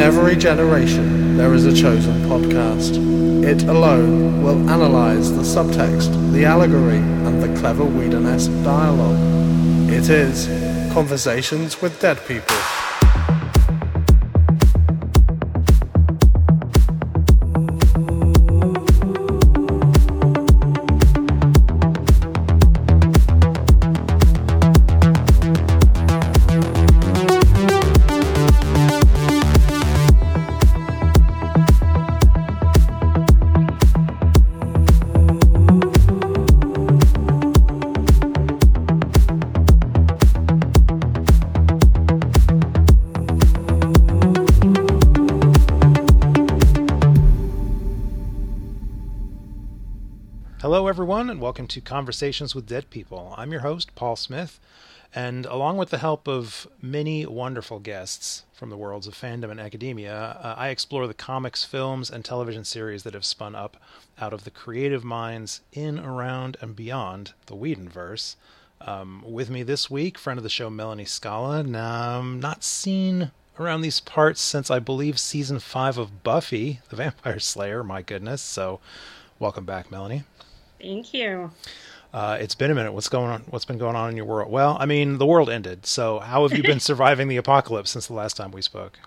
In every generation, there is a chosen podcast. It alone will analyze the subtext, the allegory, and the clever Whedon-esque dialogue. It is Conversations with Dead People. Welcome to Conversations with Dead People. I'm your host, Paul Smith, and along with the help of many wonderful guests from the worlds of fandom and academia, uh, I explore the comics, films, and television series that have spun up out of the creative minds in, around, and beyond the Whedonverse. Um, with me this week, friend of the show, Melanie Scala. Um, not seen around these parts since I believe season five of Buffy, the Vampire Slayer. My goodness. So, welcome back, Melanie. Thank you. Uh, it's been a minute. What's going on? What's been going on in your world? Well, I mean, the world ended. So, how have you been surviving the apocalypse since the last time we spoke?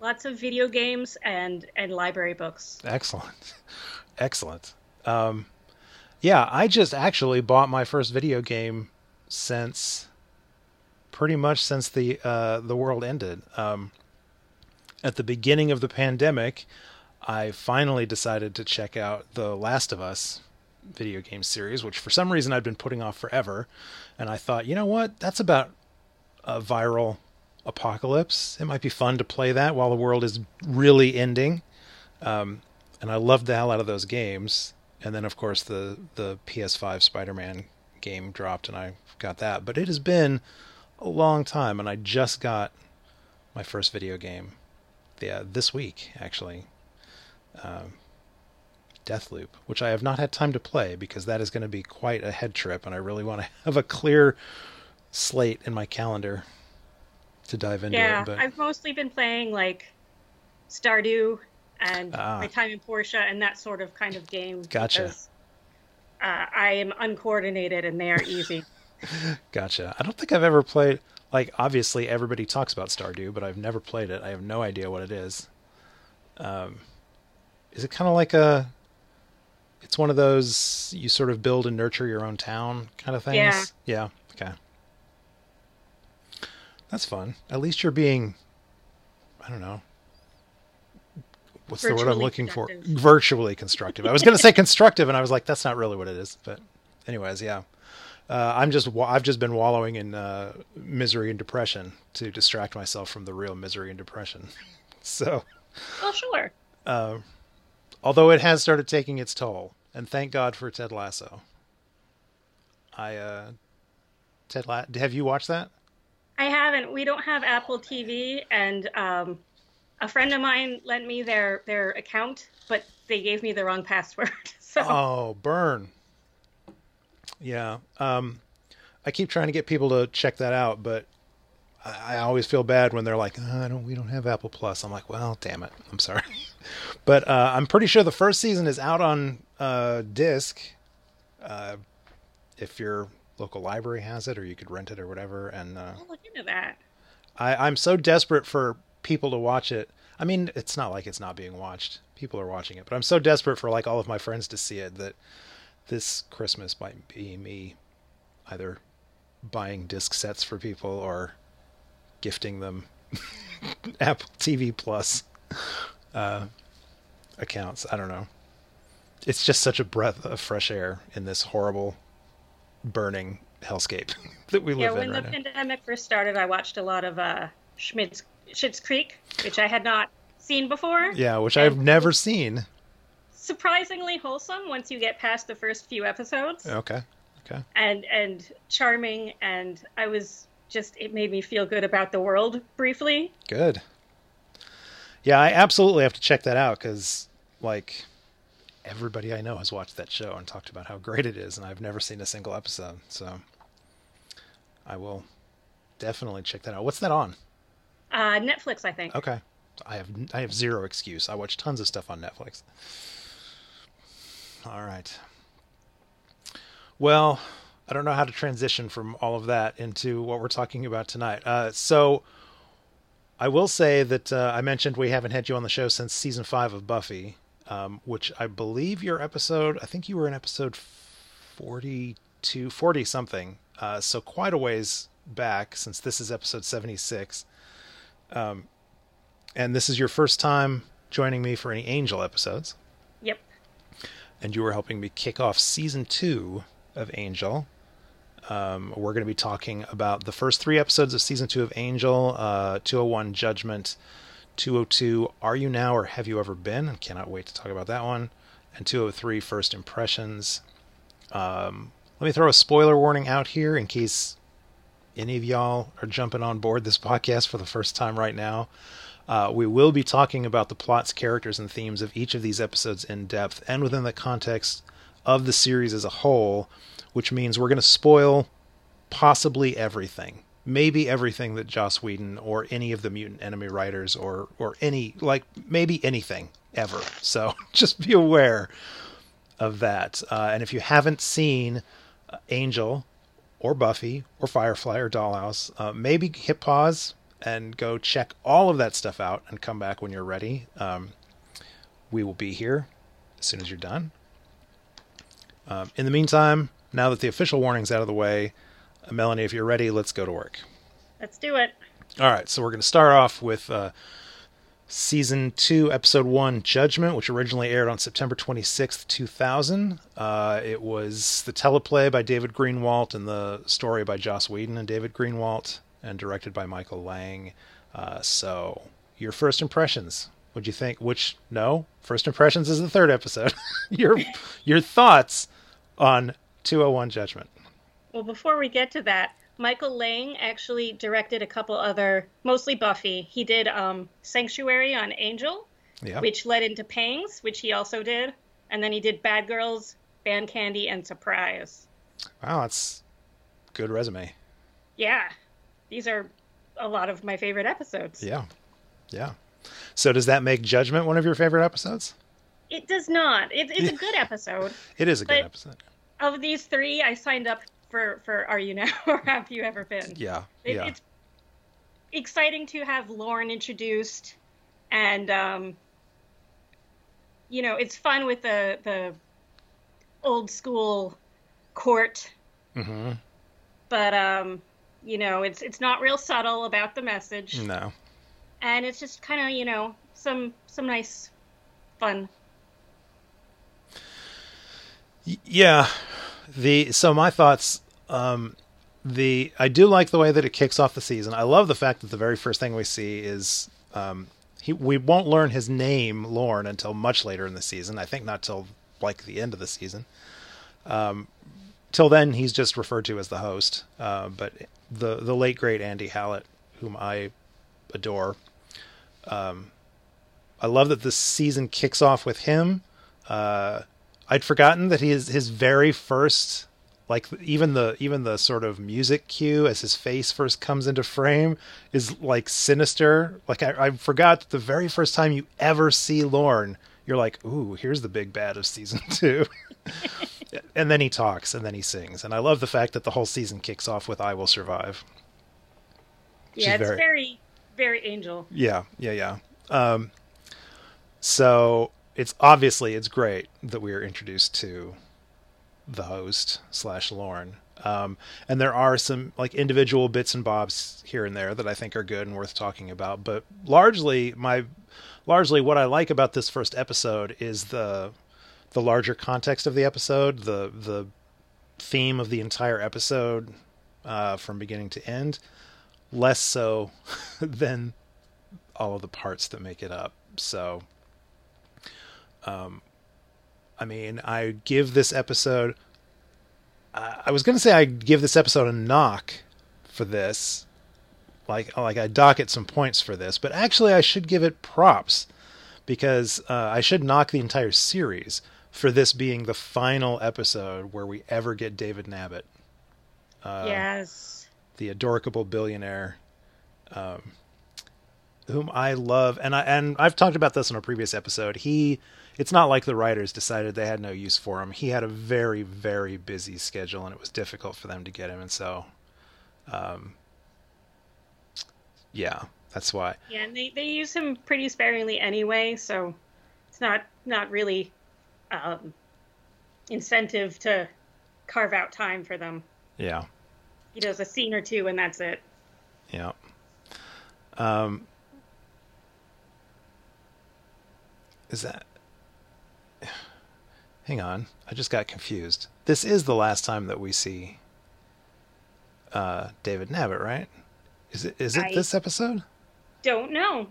Lots of video games and and library books. Excellent, excellent. Um, yeah, I just actually bought my first video game since pretty much since the uh, the world ended. Um, at the beginning of the pandemic, I finally decided to check out The Last of Us video game series, which for some reason I'd been putting off forever. And I thought, you know what? That's about a viral apocalypse. It might be fun to play that while the world is really ending. Um, and I loved the hell out of those games. And then, of course, the the PS5 Spider-Man game dropped, and I got that. But it has been a long time, and I just got my first video game yeah, this week, actually. Um, Deathloop, which I have not had time to play because that is going to be quite a head trip, and I really want to have a clear slate in my calendar to dive into yeah, it. But I've mostly been playing like Stardew and Ah. My Time in Portia and that sort of kind of game. Gotcha. because, Uh, I am uncoordinated and they are easy. gotcha. I don't think I've ever played. Like, obviously, everybody talks about Stardew, but I've never played it. I have no idea what it is. Um, is it kind of like a? It's one of those you sort of build and nurture your own town kind of things. Yeah. Yeah. Okay. That's fun. At least you're being. I don't know. What's the word I'm looking for? Virtually constructive. I was going to say constructive, and I was like, that's not really what it is. But, anyways, yeah. Uh, I'm just I've just been wallowing in uh, misery and depression to distract myself from the real misery and depression. So, well, sure. uh, although it has started taking its toll, and thank God for Ted Lasso. I uh, Ted La- have you watched that? I haven't. We don't have Apple TV, and um, a friend of mine lent me their their account, but they gave me the wrong password. so Oh, burn. Yeah. Um, I keep trying to get people to check that out, but I, I always feel bad when they're like, "Oh, "I don't, we don't have Apple Plus." I'm like, "Well, damn it, I'm sorry." but uh, I'm pretty sure the first season is out on uh, disc. Uh, if your local library has it, or you could rent it or whatever. And uh, I'll look into that. I, I'm so desperate for people to watch it. I mean, it's not like it's not being watched. People are watching it, but I'm so desperate for like all of my friends to see it that this Christmas might be me either buying disc sets for people or gifting them Apple TV Plus uh, accounts. I don't know. It's just such a breath of fresh air in this horrible, burning hellscape that we Yeah, live when in the right now. pandemic first started, I watched a lot of uh, Schmidt's Schitt's Creek, which I had not seen before. Yeah, which I've never seen. Surprisingly wholesome once you get past the first few episodes, Okay. Okay. and and charming, and I was just it made me feel good about the world briefly. Good. Yeah, I absolutely have to check that out because, like, everybody I know has watched that show and talked about how great it is, and I've never seen a single episode. So I will definitely check that out. What's that on? Uh, Netflix, I think. Okay. I have I have zero excuse. I watch tons of stuff on Netflix. All right. Well, I don't know how to transition from all of that into what we're talking about tonight. Uh, so, I will say that uh, I mentioned we haven't had you on the show since season five of Buffy, um, which I believe your episode. I think you were in episode forty-two, forty something. Uh, so quite a ways back since this is episode seventy-six. Um, and this is your first time joining me for any Angel episodes. Yep. And you were helping me kick off season two of Angel. Um, we're going to be talking about the first three episodes of season two of Angel, uh, 201 Judgment, 202 Are You Now or Have You Ever Been? I cannot wait to talk about that one. And 203 First Impressions. Um, let me throw a spoiler warning out here in case any of y'all are jumping on board this podcast for the first time right now. Uh, we will be talking about the plots, characters, and themes of each of these episodes in depth and within the context of the series as a whole, which means we're going to spoil possibly everything. Maybe everything that Joss Whedon or any of the Mutant Enemy writers or or any like maybe anything ever. So just be aware of that. Uh, and if you haven't seen uh, Angel or Buffy or Firefly or Dollhouse, uh, maybe hit pause and go check all of that stuff out and come back when you're ready. Um, we will be here as soon as you're done. Um, in the meantime, now that the official warning's out of the way, Melanie, if you're ready, let's go to work. Let's do it. All right, so we're going to start off with uh, season two, episode one, Judgment, which originally aired on September 26th, 2000. Uh, it was the teleplay by David Greenwalt and the story by Joss Whedon and David Greenwalt, and directed by Michael Lange. Uh, so, your first impressions. What'd you think? Which no, first impressions is the third episode. your your thoughts on 201 Judgment. Well, before we get to that, Michael Lange actually directed a couple other, mostly Buffy. He did um, Sanctuary on Angel, Yeah. which led into Pangs, which he also did, and then he did Bad Girls, Band Candy, and Surprise. Wow, that's good resume. Yeah, these are a lot of my favorite episodes. Yeah. Yeah. So does that make Judgment one of your favorite episodes? It does not. It, it's a good episode. It is a good episode. Of these three, I signed up for for Are You Now or Have You Ever Been? Yeah. It, yeah. It's exciting to have Lorne introduced, and um, you know, it's fun with the the old school court, Mm-hmm. but um, you know, it's it's not real subtle about the message, No. and it's just kind of you know some some nice fun. Yeah. The so my thoughts um the I do like the way that it kicks off the season. I love the fact that the very first thing we see is um he we won't learn his name Lorne until much later in the season. I think not till like the end of the season. Um till then he's just referred to as the host. Uh, but the the late great Andy Hallett whom I adore um I love that this season kicks off with him. Uh I'd forgotten that he is his very first like even the even the sort of music cue as his face first comes into frame is like sinister. Like I, I forgot that the very first time you ever see Lorne, you're like, ooh, here's the big bad of season two. and then he talks and then he sings. And I love the fact that the whole season kicks off with I Will Survive. She's Yeah, it's very- very very angel. Yeah, yeah, yeah. Um, so it's obviously it's great that we are introduced to the host slash Lorne. Um, and there are some like individual bits and bobs here and there that I think are good and worth talking about. But largely, my largely what I like about this first episode is the the larger context of the episode, the the theme of the entire episode uh, from beginning to end. Less so than all of the parts that make it up. So, um, I mean, I give this episode. Uh, I was going to say I give this episode a knock for this, like like I dock it some points for this, but actually I should give it props because uh, I should knock the entire series for this being the final episode where we ever get David Nabbit, uh, yes. the adorable billionaire. Um, whom I love, and I and I've talked about this in a previous episode. He, it's not like the writers decided they had no use for him. He had a very very busy schedule, and it was difficult for them to get him, and so, um, yeah, that's why. Yeah, and they they use him pretty sparingly anyway, so it's not not really um, incentive to carve out time for them. Yeah. He does a scene or two, and that's it. Yeah. Um, is that? Hang on, I just got confused. This is the last time that we see uh, David Nabbit, right? Is it? Is it I- this episode? Don't know.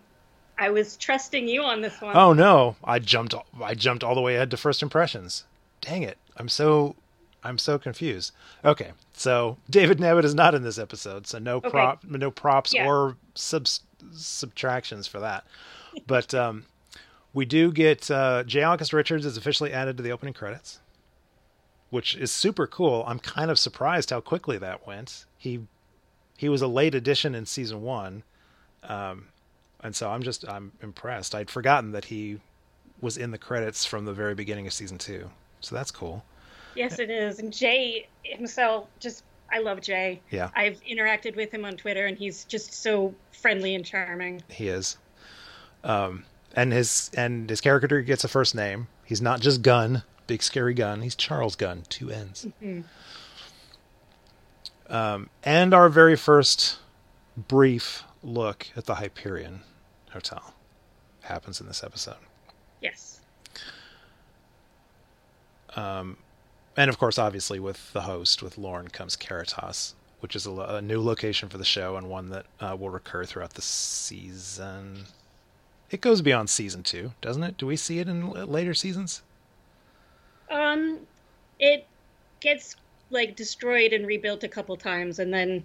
I was trusting you on this one. Oh no, I jumped. I jumped all the way ahead to first impressions. Dang it! I'm so. I'm so confused. Okay, so David Nabbit is not in this episode, so no Okay. prop, no props Yeah. or subs, subtractions for that. But um, we do get uh, J. August Richards is officially added to the opening credits, which is super cool. I'm kind of surprised how quickly that went. He he was a late addition in season one, um, and so I'm just I'm impressed. I'd forgotten that he was in the credits from the very beginning of season two, so that's cool. Yes, it is. And Jay himself, just I love Jay. Yeah. I've interacted with him on Twitter, and he's just so friendly and charming. He is, um, and his and his character gets a first name. He's not just Gunn, big scary Gunn. He's Charles Gunn, two N's. Um, and our very first brief look at the Hyperion Hotel happens in this episode. Yes. Um, and of course, obviously, with the host, with Lorne, comes Caritas, which is a, a new location for the show and one that uh, will recur throughout the season. It goes beyond season two, doesn't it? Do we see it in later seasons? Um, it gets like destroyed and rebuilt a couple times, and then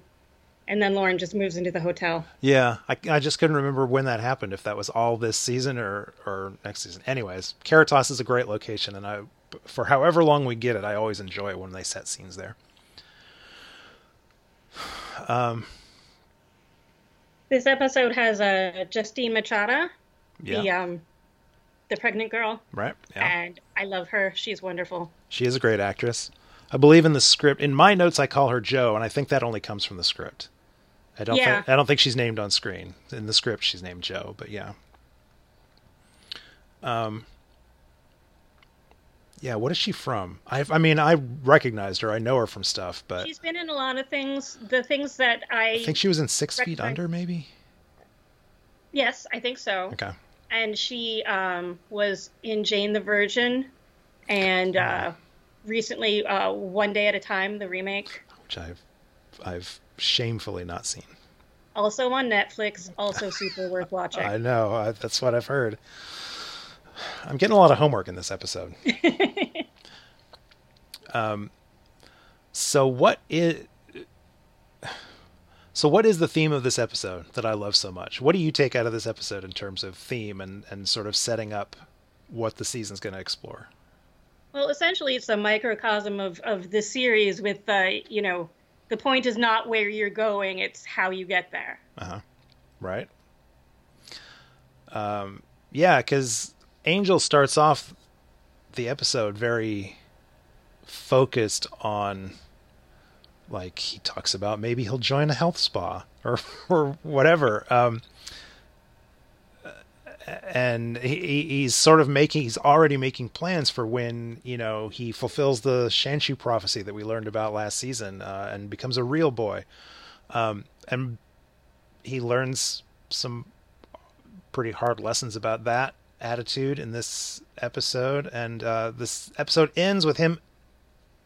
and then Lorne just moves into the hotel. Yeah, I, I just couldn't remember when that happened. If that was all this season or or next season. Anyways, Caritas is a great location, and I, for however long we get it, I always enjoy it when they set scenes there. Um, This episode has uh, Justina Machado, yeah, the um, the pregnant girl, right. Yeah. and I love her. She's wonderful. She is a great actress. I believe in the script. In my notes, I call her Joe, and I think that only comes from the script. I don't. Yeah. Think, I don't think she's named on screen. In the script, she's named Joe, but yeah. Um. Yeah, what is she from? I. I mean, I recognized her. I know her from stuff, but She's been in a lot of things. The things that I, I think she was in Six Feet Under, maybe. yes, I think so. Okay. And she um, was in Jane the Virgin, and uh, recently uh, One Day at a Time, the remake, Which I've, I've shamefully not seen. also on Netflix, also super worth watching. I know. I, that's what I've heard. I'm getting a lot of homework in this episode. um, so what is so what is the theme of this episode that I love so much? What do you take out of this episode in terms of theme and and sort of setting up what the season's going to explore? Well, essentially, it's a microcosm of of the series. With uh, you know, the point is not where you're going; it's how you get there. Uh huh. Right. Um. Yeah, because Angel starts off the episode very focused on, like he talks about maybe he'll join a health spa or or whatever. Um. And he, he- he's sort of making, he's already making plans for when, you know, he fulfills the Shanshu prophecy that we learned about last season uh, and becomes a real boy. Um, and he learns some pretty hard lessons about that attitude in this episode and uh, this episode ends with him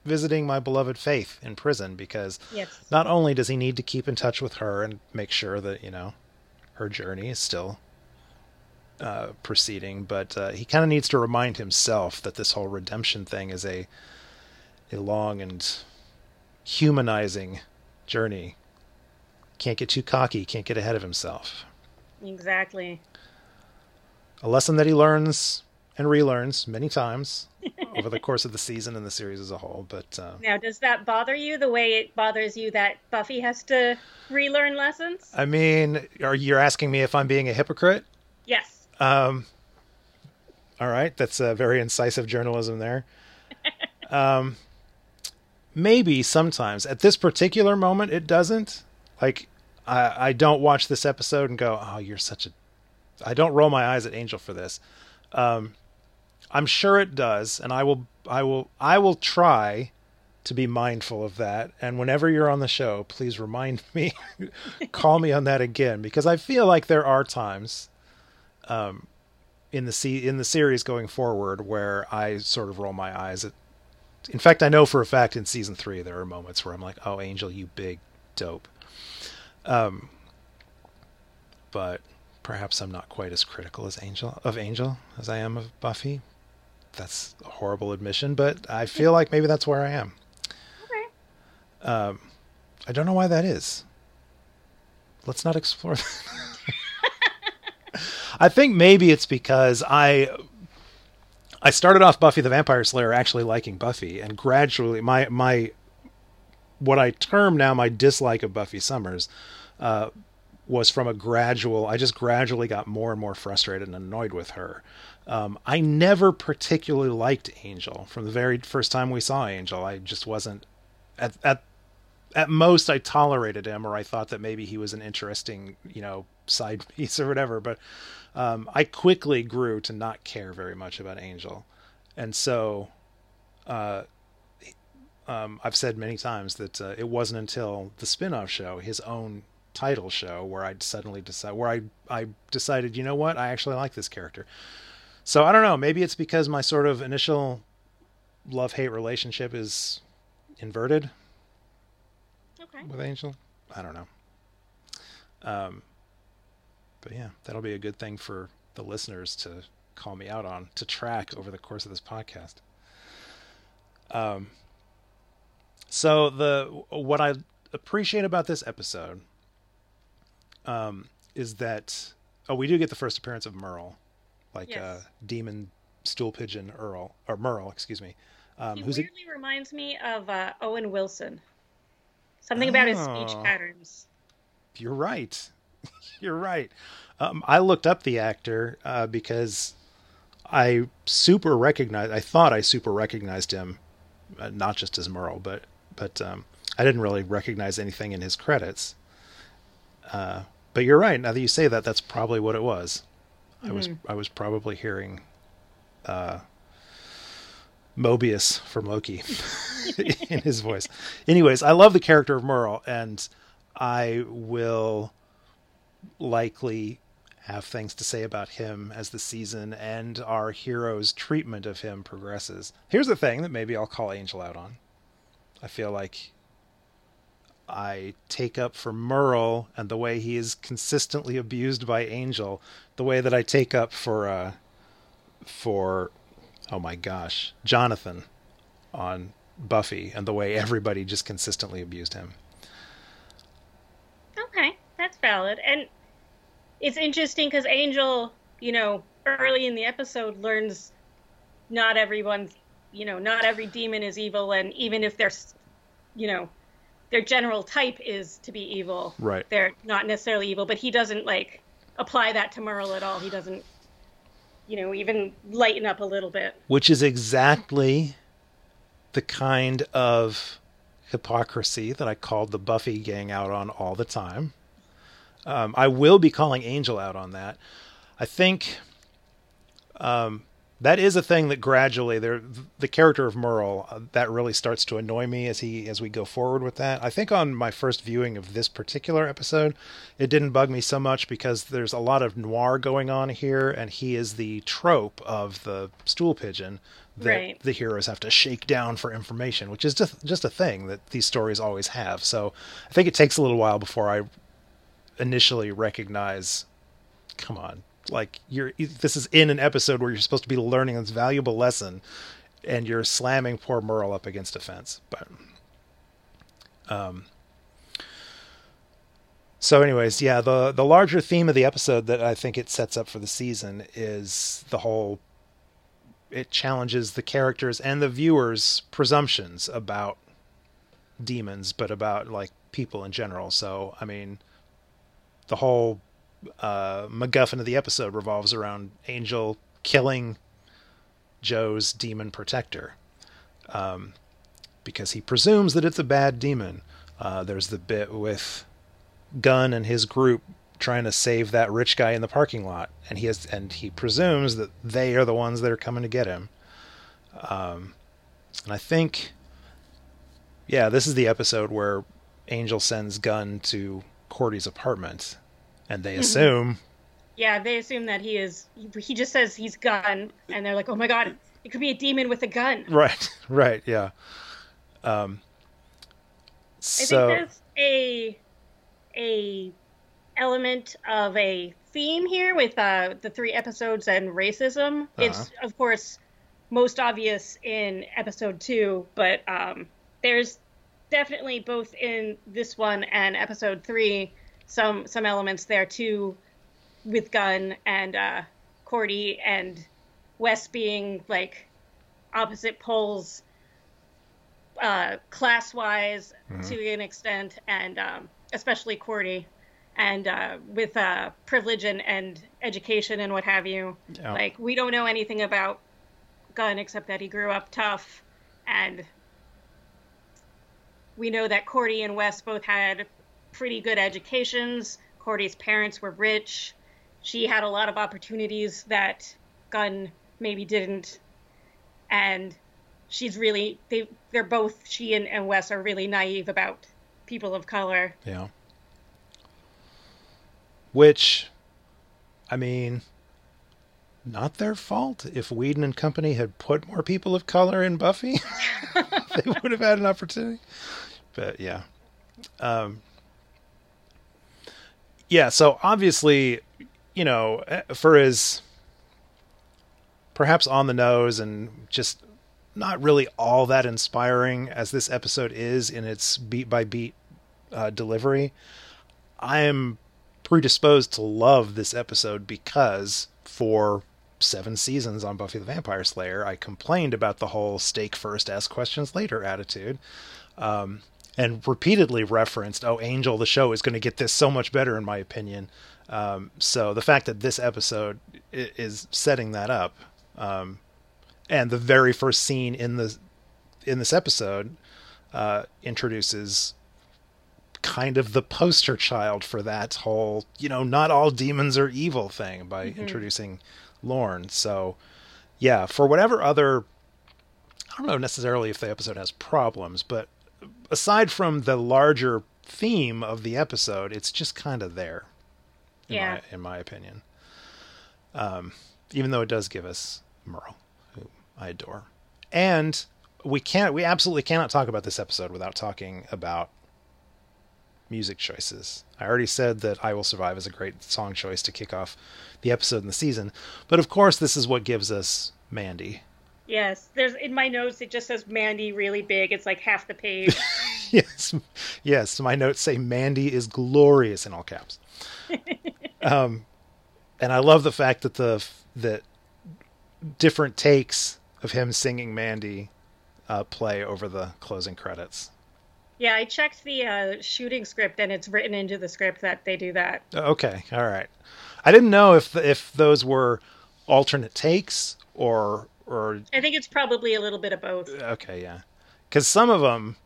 visiting my beloved faith in prison because Yes. not only does he need to keep in touch with her and make sure that you know her journey is still uh, proceeding but uh, he kind of needs to remind himself that this whole redemption thing is a a long and humanizing journey can't get too cocky, can't get ahead of himself. Exactly. A lesson that he learns and relearns many times over the course of the season and the series as a whole. But uh, now, does that bother you the way it bothers you that Buffy has to relearn lessons? I mean, are you asking me if I'm being a hypocrite? Yes. Um. All right, that's a very incisive journalism there. um, maybe sometimes at this particular moment it doesn't. Like, I I don't watch this episode and go, "Oh, you're such a." I don't roll my eyes at Angel for this. Um, I'm sure it does, and I will I will I will try to be mindful of that. And whenever you're on the show, please remind me, call me on that again, because I feel like there are times, um, in the se- in the series going forward where I sort of roll my eyes at. In fact, I know for a fact in season three there are moments where I'm like, "Oh, Angel, you big dope." Um, but perhaps I'm not quite as critical as Angel of Angel as I am of Buffy. That's a horrible admission, but I feel like maybe that's where I am. Okay. Um, I don't know why that is. Let's not explore that. I think maybe it's because I I started off Buffy the Vampire Slayer actually liking Buffy, and gradually my my what I term now my dislike of Buffy Summers uh, was from a gradual. I just gradually got more and more frustrated and annoyed with her. Um, I never particularly liked Angel from the very first time we saw Angel. I just wasn't at at at most I tolerated him, or I thought that maybe he was an interesting, you know, side piece or whatever. But um, I quickly grew to not care very much about Angel, and so uh, um, I've said many times that uh, it wasn't until the spin-off show, his own title show, where I suddenly decided where I I decided, you know what, I actually like this character. So I don't know. Maybe it's because my sort of initial love hate relationship is inverted Okay. with Angel. I don't know. Um, but yeah, that'll be a good thing for the listeners to call me out on to track over the course of this podcast. Um, so the what I appreciate about this episode, um, is that oh we do get the first appearance of Merle, like Yes. uh, demon stool pigeon Earl or Merle, excuse me. Um, he who's a, reminds me of uh, Owen Wilson. Something about his speech Oh. patterns. You're right. You're right. Um, I looked up the actor uh, because I super recognized. I thought I super recognized him, uh, not just as Merle, but but um, I didn't really recognize anything in his credits. Uh, but you're right. Now that you say that, that's probably what it was. I was I was probably hearing uh, Mobius from Loki in his voice. Anyways, I love the character of Merle, and I will likely have things to say about him as the season and our hero's treatment of him progresses. Here's the thing that maybe I'll call Angel out on. I feel like I take up for Merle and the way he is consistently abused by Angel, the way that I take up for uh for oh my gosh, Jonathan on Buffy and the way everybody just consistently abused him. Okay, that's valid. And it's interesting because Angel, you know, early in the episode learns not everyone's, you know, not every demon is evil, and even if they're, you know, their general type is to be evil, Right. they're not necessarily evil. But he doesn't like apply that to Merle at all. He doesn't, you know, even lighten up a little bit. which is exactly the kind of hypocrisy that I called the Buffy gang out on all the time. Um, I will be calling Angel out on that. I think um, that is a thing that gradually there the character of Merle uh, that really starts to annoy me as he as we go forward with that. I think on my first viewing of this particular episode, it didn't bug me so much because there's a lot of noir going on here, and he is the trope of the stool pigeon that Right. the heroes have to shake down for information, which is just just a thing that these stories always have. So I think it takes a little while before I initially recognize come on like you're this is in an episode where you're supposed to be learning this valuable lesson and you're slamming poor merle up against a fence but um so anyways yeah the the larger theme of the episode that i think it sets up for the season is the whole it challenges the characters and the viewers' presumptions about demons, but about like people in general. So, I mean, the whole uh, MacGuffin of the episode revolves around Angel killing Joe's demon protector um, because he presumes that it's a bad demon. Uh, there's the bit with Gunn and his group trying to save that rich guy in the parking lot, and he has and he presumes that they are the ones that are coming to get him. Um, and I think, yeah, this is the episode where Angel sends Gunn to Cordy's apartment, and they mm-hmm. assume. Yeah, they assume that he is. He just says he's gun, and they're like, "Oh my god, it could be a demon with a gun." Right, right, yeah. Um, so, I think there's a a element of a theme here with uh, the three episodes and racism. Uh-huh. It's of course most obvious in episode two, but um, there's definitely both in this one and episode three some some elements there too, with Gunn and uh, Cordy and Wes being like opposite poles, uh, class wise mm-hmm. to an extent, and um, especially Cordy and uh, with uh, privilege and, and education and what have you. Yeah. Like we don't know anything about Gunn except that he grew up tough, and we know that Cordy and Wes both had pretty good educations. Cordy's parents were rich. She had a lot of opportunities that Gunn maybe didn't, and she's really they they're both she and, and Wes are really naive about people of color. Yeah. Which, I mean, not their fault. If Whedon and company had put more people of color in Buffy, they would have had an opportunity. But yeah. Um, yeah, so obviously, you know, for his perhaps on the nose and just not really all that inspiring as this episode is in its beat by beat uh, delivery, I am predisposed to love this episode because for seven seasons on Buffy the Vampire Slayer, I complained about the whole "stake first, ask questions later attitude. Um, and repeatedly referenced, oh, Angel, the show is going to get this so much better, in my opinion. Um, so the fact that this episode is setting that up, um, and the very first scene in the in this episode uh, introduces kind of the poster child for that whole, you know, not all demons are evil thing by mm-hmm. introducing Lorne. So, yeah, for whatever other, I don't know necessarily if the episode has problems, but aside from the larger theme of the episode, it's just kind of there. In yeah. My, in my opinion. Um, even though it does give us Merle, who I adore. And we can't, we absolutely cannot talk about this episode without talking about music choices. I already said that I Will Survive is a great song choice to kick off the episode in the season. But of course, this is what gives us Mandy. Yes, there's in my notes it just says Mandy really big. It's like half the page. yes, yes. My notes say Mandy is glorious in all caps. um, and I love the fact that the that different takes of him singing Mandy uh, play over the closing credits. Yeah, I checked the uh, shooting script, and it's written into the script that they do that. Okay, all right. I didn't know if if those were alternate takes or or. I think it's probably a little bit of both. Okay, yeah, because some of them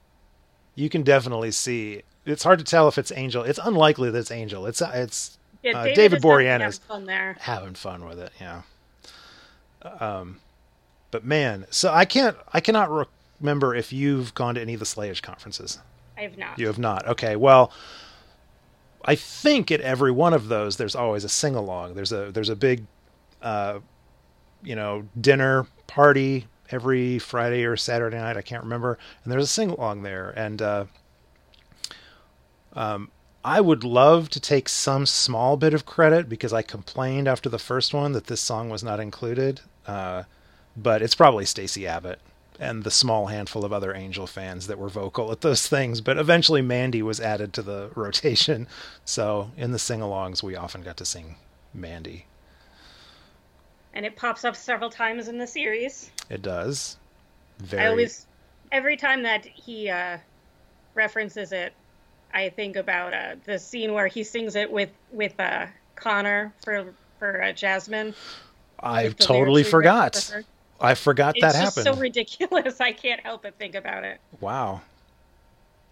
you can definitely see. It's hard to tell if it's Angel. It's unlikely that it's Angel. It's it's yeah, uh, David, David Boreanaz fun there. having fun with it. Yeah. Um, but man, so I can't. I cannot. Re- remember if you've gone to any of the Slayage conferences. I have not. You have not. Okay. Well, I think at every one of those there's always a sing along. There's a there's a big uh, you know, dinner party every Friday or Saturday night, I can't remember, and there's a sing along there and uh, um, I would love to take some small bit of credit because I complained after the first one that this song was not included. Uh, but it's probably Stacey Abbott and the small handful of other Angel fans that were vocal at those things. But eventually, Mandy was added to the rotation. So in the sing alongs, we often got to sing Mandy. And it pops up several times in the series. It does. Very. I always, every time that he uh, references it, I think about uh, the scene where he sings it with with uh, Connor for for uh, Jasmine. I totally lyrics we read forgot. I forgot It's that happened. so ridiculous. I can't help but think about it. wow.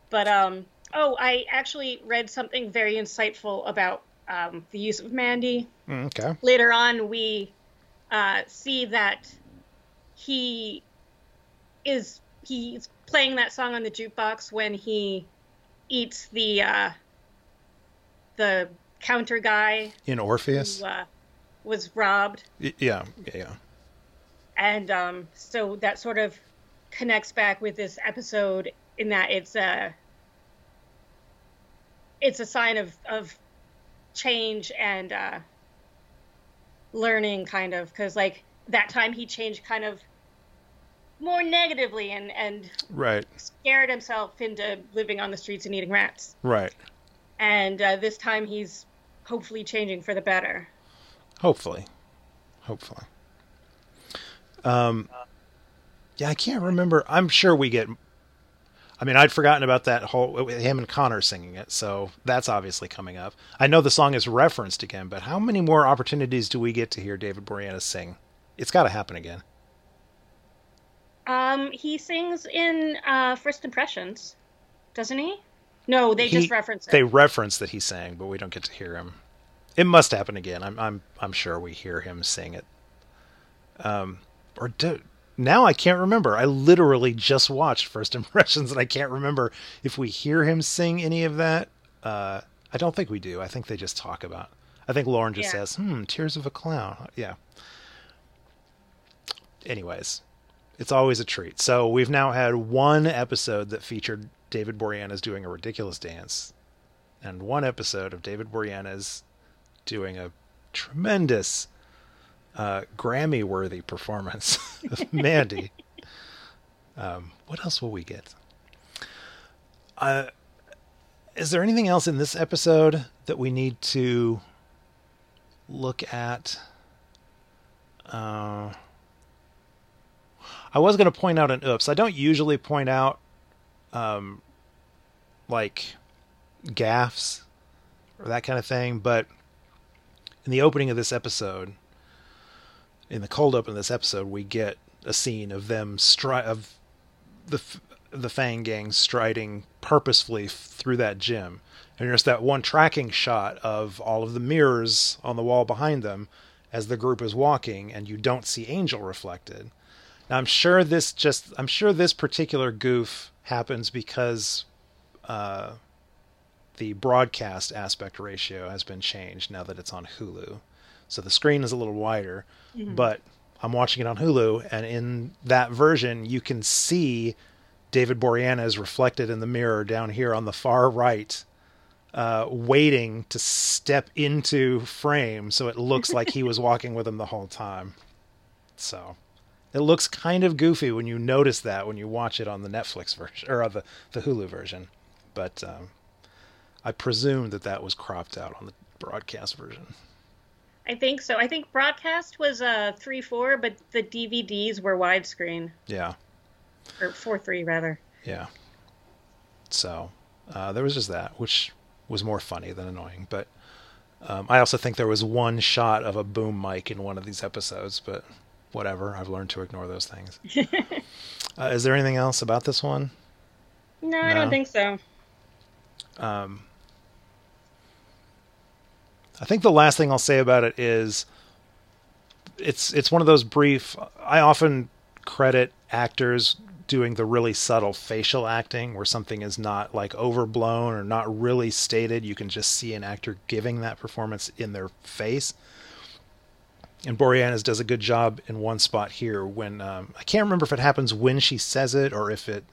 But um, oh, I actually read something very insightful about um, the use of Mandy. Mm, Okay. Later on, we uh, see that he is he's playing that song on the jukebox when he eats the uh, the counter guy In Orpheus. who uh, was robbed, Yeah. Yeah. Yeah. and um, so that sort of connects back with this episode in that it's a it's a sign of of change and uh, learning, kind of, because like that time he changed kind of more negatively and and Right. scared himself into living on the streets and eating rats, Right. and uh, this time he's hopefully changing for the better. Hopefully. Hopefully. Um. Yeah, I can't remember. I'm sure we get. I mean, I'd forgotten about that whole him and Connor singing it, so that's obviously coming up. I know the song is referenced again, but how many more opportunities do we get to hear David Boreanaz sing? It's got to happen again. Um, he sings in uh, First Impressions, doesn't he? No, they just reference it. They reference that he sang, but we don't get to hear him. It must happen again. I'm I'm I'm sure we hear him sing it. Um, or do, now I can't remember. I literally just watched First Impressions, and I can't remember if we hear him sing any of that. Uh, I don't think we do. I think they just talk about. I think Lorne just Yeah. says, "Hmm, tears of a clown." Yeah. Anyways, it's always a treat. So we've now had one episode that featured David Boreanaz doing a ridiculous dance, and one episode of David Boreanaz doing a tremendous uh, Grammy-worthy performance of Mandy. um, what else will we get? Uh, is there anything else in this episode that we need to look at? Uh, I was going to point out an oops. I don't usually point out um, like gaffs or that kind of thing, but in the opening of this episode, in the cold open of this episode, we get a scene of them stri- of the the Fang gang striding purposefully through that gym, and there's that one tracking shot of all of the mirrors on the wall behind them as the group is walking, and you don't see Angel reflected. Now I'm sure this just I'm sure this particular goof happens because uh, the broadcast aspect ratio has been changed now that it's on Hulu. So the screen is a little wider, but I'm watching it on Hulu, and in that version, you can see David Boreanaz reflected in the mirror down here on the far right, uh, waiting to step into frame so it looks like he was walking with him the whole time. So it looks kind of goofy when you notice that when you watch it on the Netflix version or on the, the Hulu version. But um, I presume that that was cropped out on the broadcast version. I think so. I think broadcast was uh three four, but the DVDs were widescreen Yeah. or four three rather. Yeah. So uh, there was just that, which was more funny than annoying. But um, I also think there was one shot of a boom mic in one of these episodes, but whatever. I've learned to ignore those things. uh, is there anything else about this one? No, I don't think so. Um, I think the last thing I'll say about it is it's it's one of those brief. I often credit actors doing the really subtle facial acting where something is not like overblown or not really stated. You can just see an actor giving that performance in their face. And Boreanaz does a good job in one spot here when um, I can't remember if it happens when she says it or if it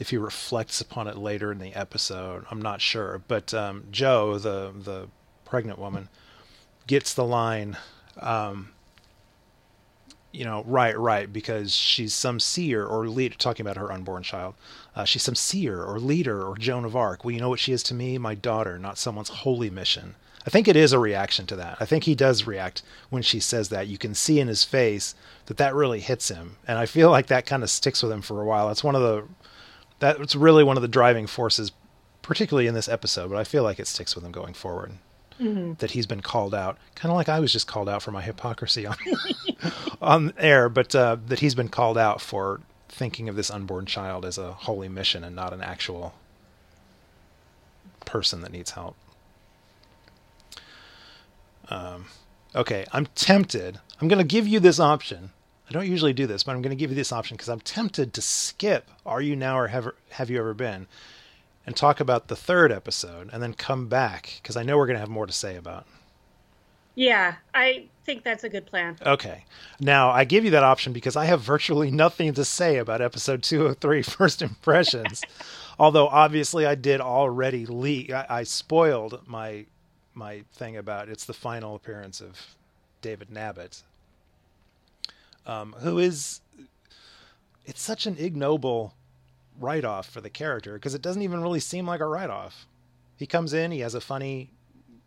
if he reflects upon it later in the episode. I'm not sure, but um, Joe, the the pregnant woman, gets the line. Um, you know, right, right, because she's some seer or leader, talking about her unborn child. Uh, she's some seer or leader or Joan of Arc. Well, you know what she is to me? My daughter, not someone's holy mission. I think it is a reaction to that. I think he does react when she says that. You can see in his face that that really hits him, and I feel like that kind of sticks with him for a while. It's one of the that's really one of the driving forces, particularly in this episode. But I feel like it sticks with him going forward. Mm-hmm. That he's been called out, kind of like I was just called out for my hypocrisy on on air, but uh, that he's been called out for thinking of this unborn child as a holy mission and not an actual person that needs help. Um, okay, I'm tempted. I'm going to give you this option. I don't usually do this, but I'm going to give you this option because I'm tempted to skip Are You Now or Have, have You Ever Been and talk about the third episode and then come back because I know we're going to have more to say about. Yeah, I think that's a good plan. Okay. Now, I give you that option because I have virtually nothing to say about episode 203 First Impressions. Although obviously I did already leak I, I spoiled my my thing about it's the final appearance of David Nabbit, um, who is it's such an ignoble write off for the character because it doesn't even really seem like a write off. He comes in, he has a funny,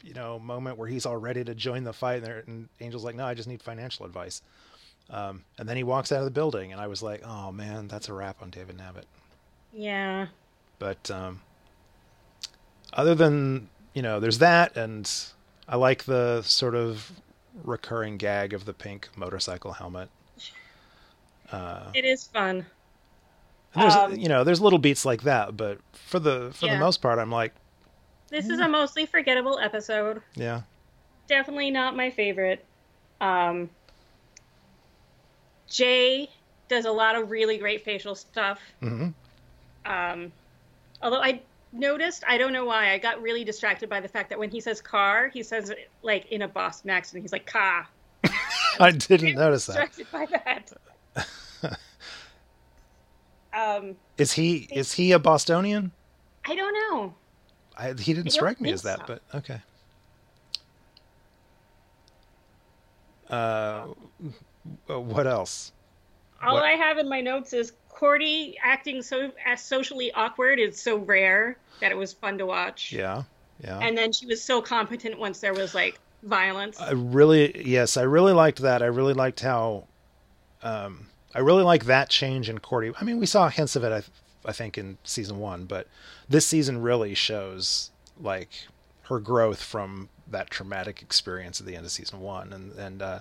you know, moment where he's all ready to join the fight, and, and Angel's like, "No, I just need financial advice." Um, and then he walks out of the building, and I was like, "Oh man, that's a wrap on David Nabbit." Yeah. But um, other than you know, there's that, and I like the sort of recurring gag of the pink motorcycle helmet. Uh, it is fun. There's um, you know there's little beats like that, but for the for yeah. the most part, I'm like, this is a mostly forgettable episode. Yeah, definitely not my favorite. Um, Jay does a lot of really great facial stuff. Mm-hmm. Um, although I noticed, I don't know why, I got really distracted by the fact that when he says car, he says it like in a Boston accent. He's like car. I didn't notice that. Distracted by that. Um, is he is he a Bostonian? I don't know. I, he didn't strike me as that, so. but okay. Uh, what else? All what? I have in my notes is Cordy acting so as socially awkward is so rare that it was fun to watch. Yeah, yeah. And then she was so competent once there was like violence. I really, yes, I really liked that. I really liked how, um, I really like that change in Cordy. I mean, we saw hints of it, I, I think, in season one, but this season really shows like her growth from that traumatic experience at the end of season one, and and uh,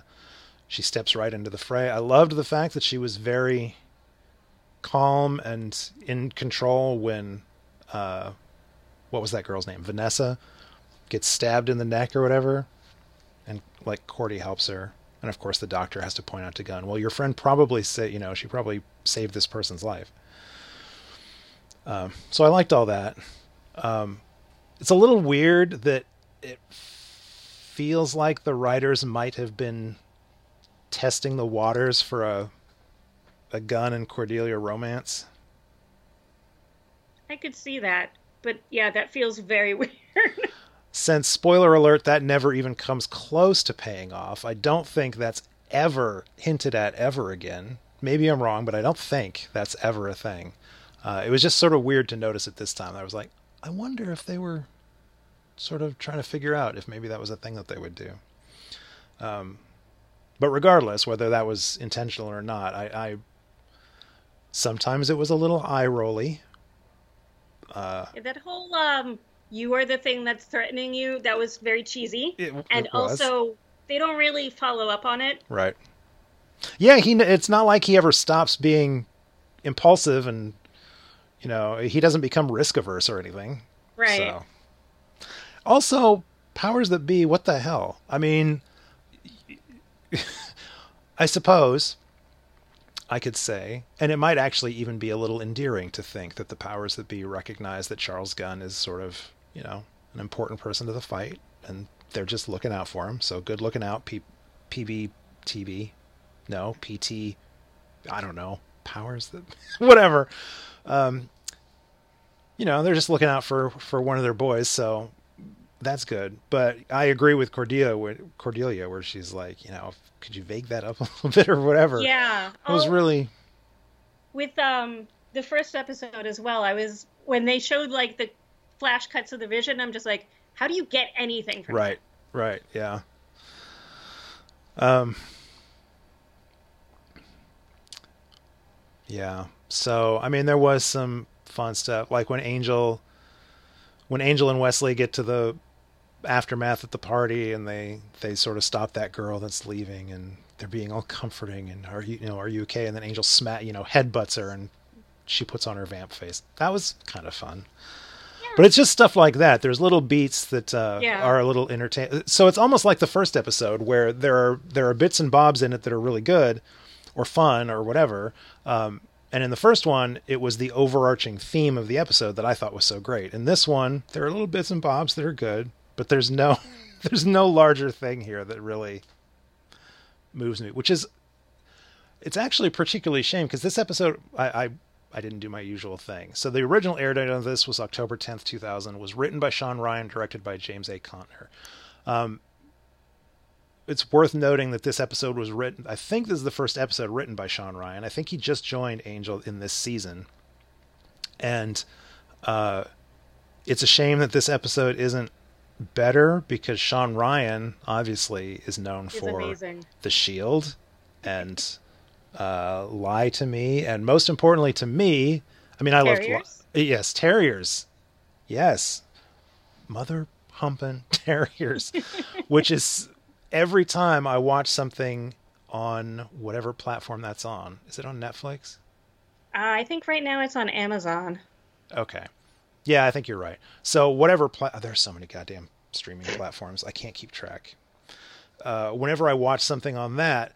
she steps right into the fray. I loved the fact that she was very calm and in control when uh, what was that girl's name? Vanessa gets stabbed in the neck or whatever, and like Cordy helps her, and of course the doctor has to point out to Gunn. Well, your friend probably said, you know, she probably saved this person's life. Um, so I liked all that. Um, it's a little weird that it feels like the writers might have been testing the waters for a a Gunn and Cordelia romance? I could see that, but yeah, that feels very weird. Since spoiler alert, that never even comes close to paying off. I don't think that's ever hinted at ever again. Maybe I'm wrong, but I don't think that's ever a thing. Uh, it was just sort of weird to notice it this time. I was like, I wonder if they were sort of trying to figure out if maybe that was a thing that they would do. Um, but regardless, whether that was intentional or not, I, I Sometimes it was a little eye rolly. Uh, that whole um, "you are the thing that's threatening you" that was very cheesy, it, and it also they don't really follow up on it. Right. Yeah, he. It's not like he ever stops being impulsive, and you know he doesn't become risk averse or anything. Right. So. Also, powers that be. What the hell? I mean, I suppose I could say, and it might actually even be a little endearing to think that the powers that be recognize that Charles Gunn is sort of, you know, an important person to the fight, and they're just looking out for him. So good looking out, P- PBTV, no PT, I don't know, powers that, whatever. Um, you know, they're just looking out for for one of their boys. So that's good. But I agree with Cordelia, where, Cordelia, where she's like, you know, could you vague that up a little bit or whatever? Yeah. It was Oh, really with um the first episode as well. I was when they showed like the flash cuts of the vision. I'm just like, how do you get anything from right, right, yeah. Um. Yeah. So I mean, there was some fun stuff, like when Angel, when Angel and Wesley get to the aftermath at the party, and they they sort of stop that girl that's leaving, and they're being all comforting, and are you you know are you okay? And then Angel smat you know headbutts her, and she puts on her vamp face. That was kind of fun. But it's just stuff like that. There's little beats that uh, Yeah. are a little entertaining. So it's almost like the first episode where there are there are bits and bobs in it that are really good, or fun, or whatever. Um, and in the first one, it was the overarching theme of the episode that I thought was so great. In this one, there are little bits and bobs that are good, but there's no there's no larger thing here that really moves me. Which is it's actually particularly shame because this episode I, I I didn't do my usual thing. So the original air date on this was October 10th, 2000. Was written by Shawn Ryan, directed by James A. Contner. Um, it's worth noting that this episode was written. I think this is the first episode written by Shawn Ryan. I think he just joined Angel in this season, and uh, it's a shame that this episode isn't better because Shawn Ryan obviously is known Is for amazing. The Shield and uh, Lie to Me, and most importantly to me, I mean, I love Terriers? yes, Terriers, yes, mother humping Terriers, which is every time I watch something on whatever platform that's on. Is it on Netflix? Uh, I think right now it's on Amazon. Okay. Yeah, I think you're right. So whatever pla- there's so many goddamn streaming platforms. I can't keep track. Uh, whenever I watch something on that,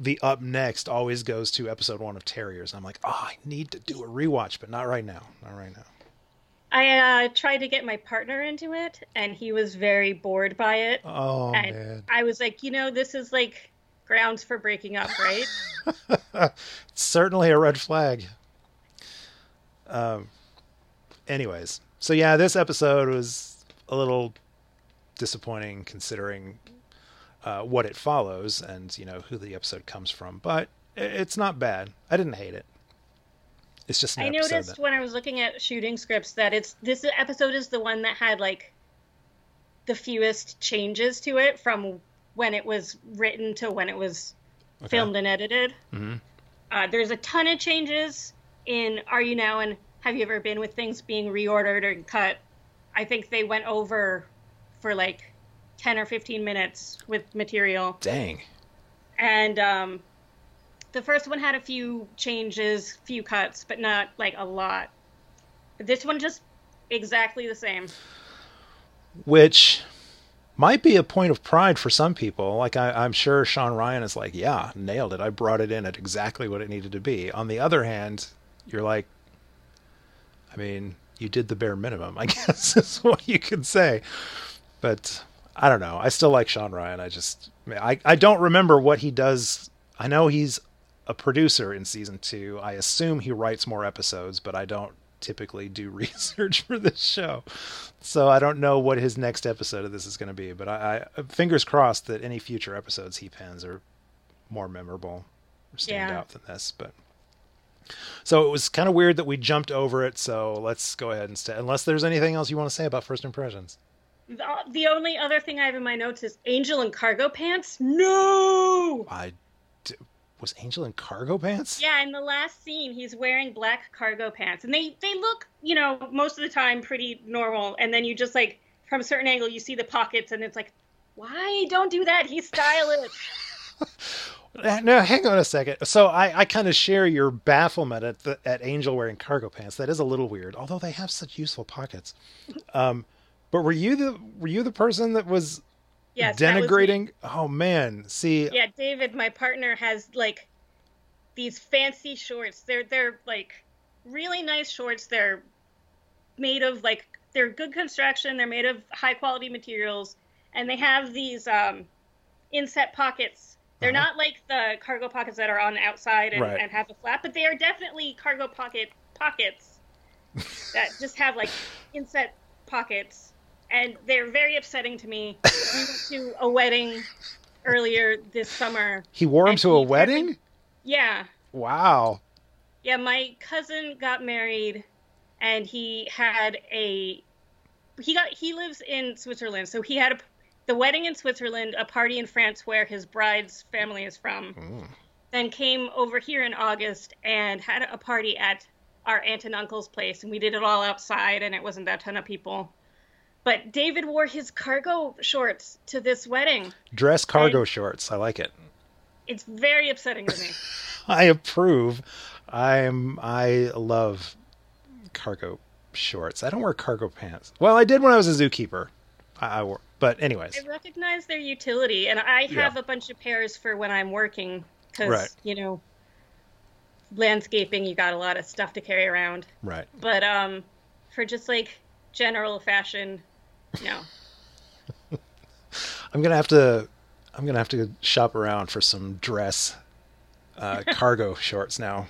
the up next always goes to episode one of Terriers. I'm like, oh, I need to do a rewatch, but not right now. Not right now. I uh, tried to get my partner into it, and he was very bored by it. Oh and man, I was like, you know, this is like grounds for breaking up, right? certainly a red flag. Um. Anyways, so yeah, this episode was a little disappointing considering uh, what it follows and you know who the episode comes from, but it's not bad. I didn't hate it. It's just I noticed that- when I was looking at shooting scripts that it's this episode is the one that had like the fewest changes to it from when it was written to when it was Okay. filmed and edited. Mhm. Uh, there's a ton of changes in Are You Now and Have You Ever Been with things being reordered and cut. I think they went over for like 10 or 15 minutes with material. Dang. And um, the first one had a few changes, few cuts, but not like a lot. This one just exactly the same. which might be a point of pride for some people. Like I, I'm sure Shawn Ryan is like, yeah, nailed it. I brought it in at exactly what it needed to be. On the other hand, you're like, I mean, you did the bare minimum. I guess is what you could say. But I don't know. I still like Shawn Ryan. I just, I, I don't remember what he does. I know he's a producer in season two. I assume he writes more episodes, but I don't typically do research for this show. So I don't know what his next episode of this is going to be, but I, I fingers crossed that any future episodes he pens are more memorable or stand Yeah. out than this. But so it was kind of weird that we jumped over it. So let's go ahead and stay. Unless there's anything else you want to say about first impressions. The, the only other thing I have in my notes is Angel in cargo pants. No! I d- was Angel in cargo pants. Yeah, in the last scene, he's wearing black cargo pants, and they they look, you know, most of the time pretty normal. And then you just like from a certain angle, you see the pockets, and it's like, why don't do that? He's stylish. No, hang on a second. So I, I kind of share your bafflement at the, at Angel wearing cargo pants. That is a little weird, although they have such useful pockets. Um, but were you the were you the person that was yes, that was denigrating? Oh man, see, Yeah, David, my partner has like these fancy shorts. They're they're like really nice shorts. They're made of like they're good construction. They're made of high quality materials, and they have these um, inset pockets. They're Uh-huh. not like the cargo pockets that are on the outside and, Right. and have a flap, but they are definitely cargo pocket pockets that just have like inset pockets. And they're very upsetting to me. we went to a wedding earlier this summer. He wore them to a wedding? Yeah, Wow. yeah. My cousin got married, and he had a he got he lives in Switzerland, so he had a the wedding in Switzerland, a party in France where his bride's family is from. Mm. Then came over here in August and had a party at our aunt and uncle's place, and we did it all outside, and it wasn't that ton of people. But David wore his cargo shorts to this wedding. Dress cargo And- shorts. I like it. It's very upsetting to me. I approve. I'm I love cargo shorts. I don't wear cargo pants. Well, I did when I was a zookeeper. I, I wore, but anyways, I recognize their utility, and I Yeah. have a bunch of pairs for when I'm working because Right. you know, landscaping you got a lot of stuff to carry around. right. But um, for just like general fashion, no. I'm gonna have to. I'm gonna have to shop around for some dress uh, cargo shorts now.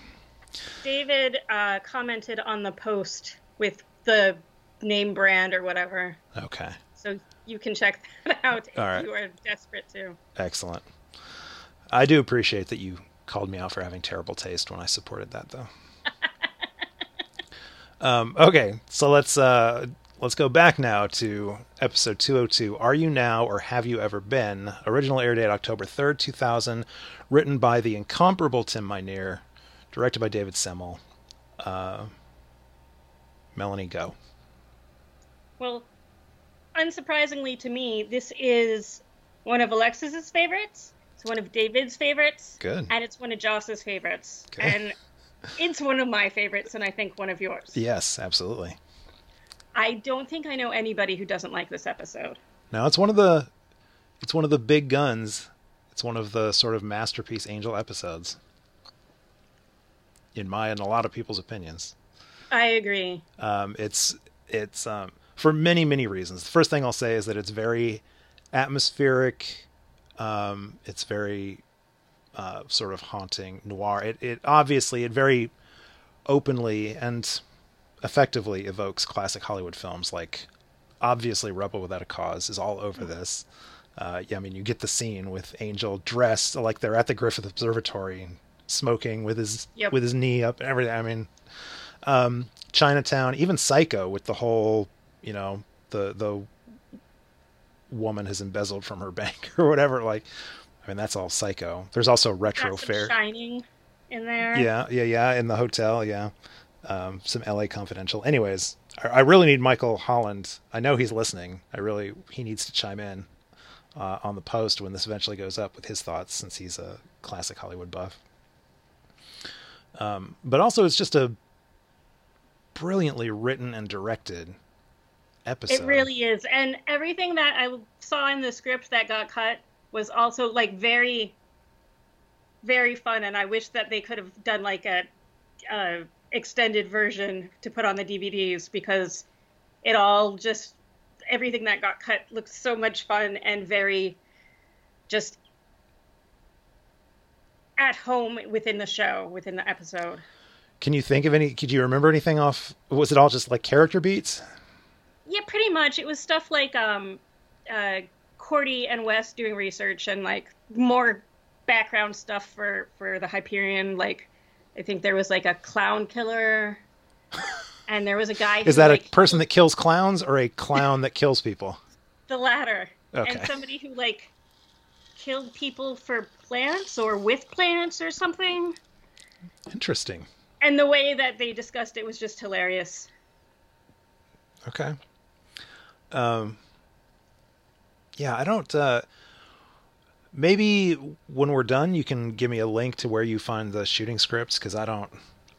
David uh, commented on the post with the name brand or whatever, Okay, so you can check that out if right. you are desperate to. excellent. I do appreciate that you called me out for having terrible taste when I supported that, though. um, okay, so let's uh, let's go back now to episode 202. Are you now or have you ever been? Original air date October 3rd, 2000. Written by the incomparable Tim Minear, directed by David Semel. Uh, Melanie, go. Well, unsurprisingly to me, this is one of Alexis's favorites. It's one of David's favorites. Good. And it's one of Joss's favorites. Okay. And it's one of my favorites, and I think one of yours. Yes, absolutely. I don't think I know anybody who doesn't like this episode. Now it's one of the it's one of the big guns. It's one of the sort of masterpiece Angel episodes. In my and a lot of people's opinions. I agree. Um, it's it's um, for many many reasons. The first thing I'll say is that it's very atmospheric. Um, it's very uh, sort of haunting noir. It it obviously it very openly and effectively evokes classic Hollywood films. Like obviously, Rebel Without a Cause is all over this. Uh, yeah, I mean, you get the scene with Angel dressed like they're at the Griffith Observatory and smoking with his Yep. with his knee up and everything. I mean, um, Chinatown, even Psycho, with the whole, you know, the the woman has embezzled from her bank or whatever. Like, I mean, that's all Psycho. There's also retro fair. Shining in there. Yeah, yeah, yeah. In the hotel, yeah. Um, some L.A. Confidential. Anyways, I, I really need Michael Holland. I know he's listening. I really he needs to chime in uh, on the post when this eventually goes up with his thoughts, since he's a classic Hollywood buff. Um, but also, it's just a brilliantly written and directed episode. It really is. And everything that I saw in the script that got cut was also like very very fun and I wish that they could have done like a, a extended version to put on the DVDs because it all just everything that got cut looks so much fun and very just at home within the show, within the episode. Can you think of any? Could you remember anything off? Was it all just like character beats? Yeah, pretty much. It was stuff like um, uh, Cordy and Wes doing research and like more background stuff for for the Hyperion. Like, I think there was like a clown killer, and there was a guy. Is that like, a person that kills clowns or a clown that kills people? The latter. Okay. And somebody who like killed people for plants or with plants or something. Interesting. And the way that they discussed it was just hilarious. Okay. Um. Yeah, I don't. Uh, maybe when we're done, you can give me a link to where you find the shooting scripts because I don't.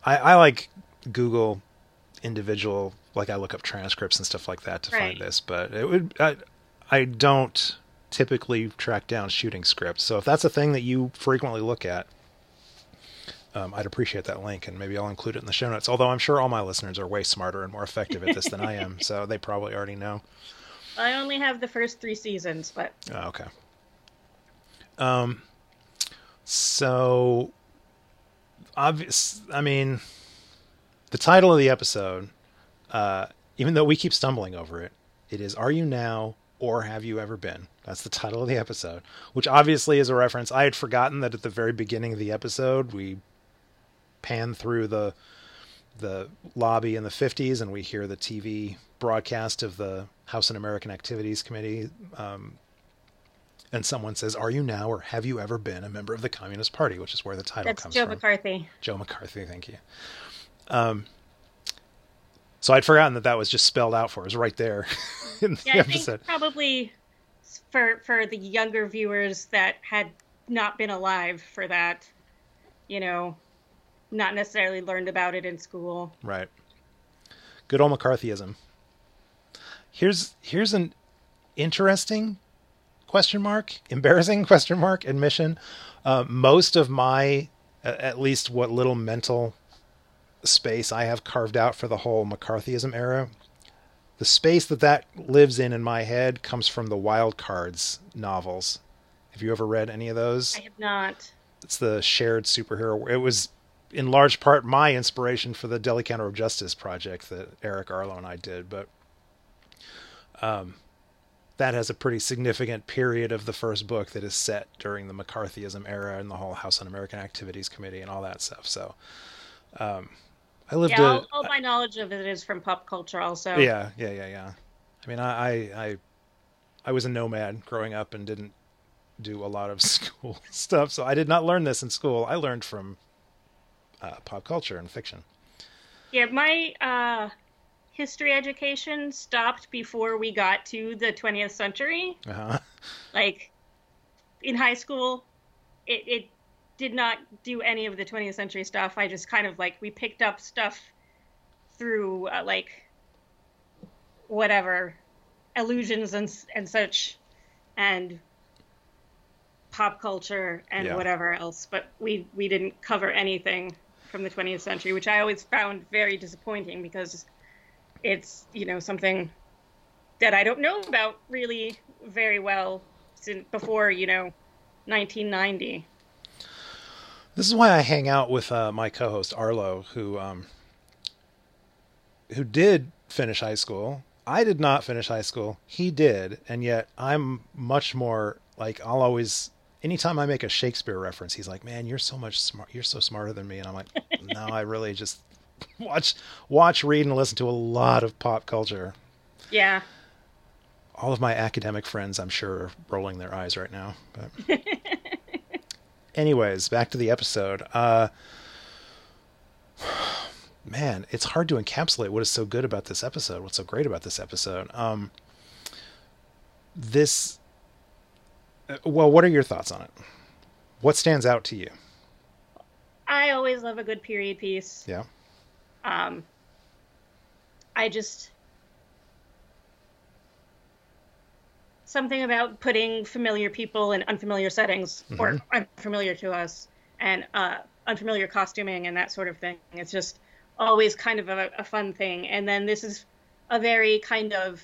I, I like Google individual, like I look up transcripts and stuff like that to Right. find this, but it would. I, I don't typically track down shooting scripts, so if that's a thing that you frequently look at. Um, I'd appreciate that link, and maybe I'll include it in the show notes. Although I'm sure all my listeners are way smarter and more effective at this than I am, so they probably already know. I only have the first three seasons, but Oh, okay. Um. So, obvious. I mean, the title of the episode, uh, even though we keep stumbling over it, It is Are You Now or Have You Ever Been? That's the title of the episode, which obviously is a reference. I had forgotten that at the very beginning of the episode, we pan through the the lobby in the 50s and we hear the TV broadcast of the House Un American Activities Committee. Um, and someone says, Are you now or have you ever been a member of the Communist Party? Which is where the title That's comes Joe from. Joe McCarthy. Joe McCarthy, thank you. Um, so I'd forgotten that that was just spelled out for us right there in the Yeah, I episode. think probably for for the younger viewers that had not been alive for that, you know, not necessarily learned about it in school. Right. Good old McCarthyism. Here's here's an interesting question mark, embarrassing question mark admission. Uh, most of my, at least what little mental space I have carved out for the whole McCarthyism era, the space that that lives in in my head comes from the Wild Cards novels. Have you ever read any of those? I have not. it's the shared superhero. It was in large part my inspiration for the Delhi Counter of Justice project that Eric Arlo and I did, but um, that has a pretty significant period of the first book that is set during the McCarthyism era and the whole House Un American Activities Committee and all that stuff. So um, I lived Yeah, a all, all my knowledge of it is from pop culture. Also, yeah, yeah, yeah, yeah. I mean, I, I, I, I was a nomad growing up and didn't do a lot of school stuff, so I did not learn this in school. I learned from uh, pop culture and fiction. Yeah, my uh, history education stopped before we got to the 20th century. Uh-huh. Like in high school, it, it did not do any of the 20th century stuff. I just kind of like we picked up stuff through uh, like whatever illusions and and such, and pop culture and Yeah. whatever else. But we we didn't cover anything from the 20th century, which I always found very disappointing because it's you know something that I don't know about really very well since before you know 1990. This is why I hang out with uh, my co-host Arlo, who um, who did finish high school. I did not finish high school. He did, and yet I'm much more like I'll always. Anytime I make a Shakespeare reference, he's like, "Man, you're so much smart. You're so smarter than me." And I'm like, "No, I really just watch, watch, read, and listen to a lot of pop culture." Yeah, all of my academic friends, I'm sure, are rolling their eyes right now. But anyways, back to the episode. Uh, man, it's hard to encapsulate what is so good about this episode. What's so great about this episode? Um, this. uh, Well, what are your thoughts on it? What stands out to you? I always love a good period piece. Yeah. Um, I just something about putting familiar people in unfamiliar settings or unfamiliar to us and uh, unfamiliar costuming and that sort of thing. It's just always kind of a, a fun thing. And then this is a very kind of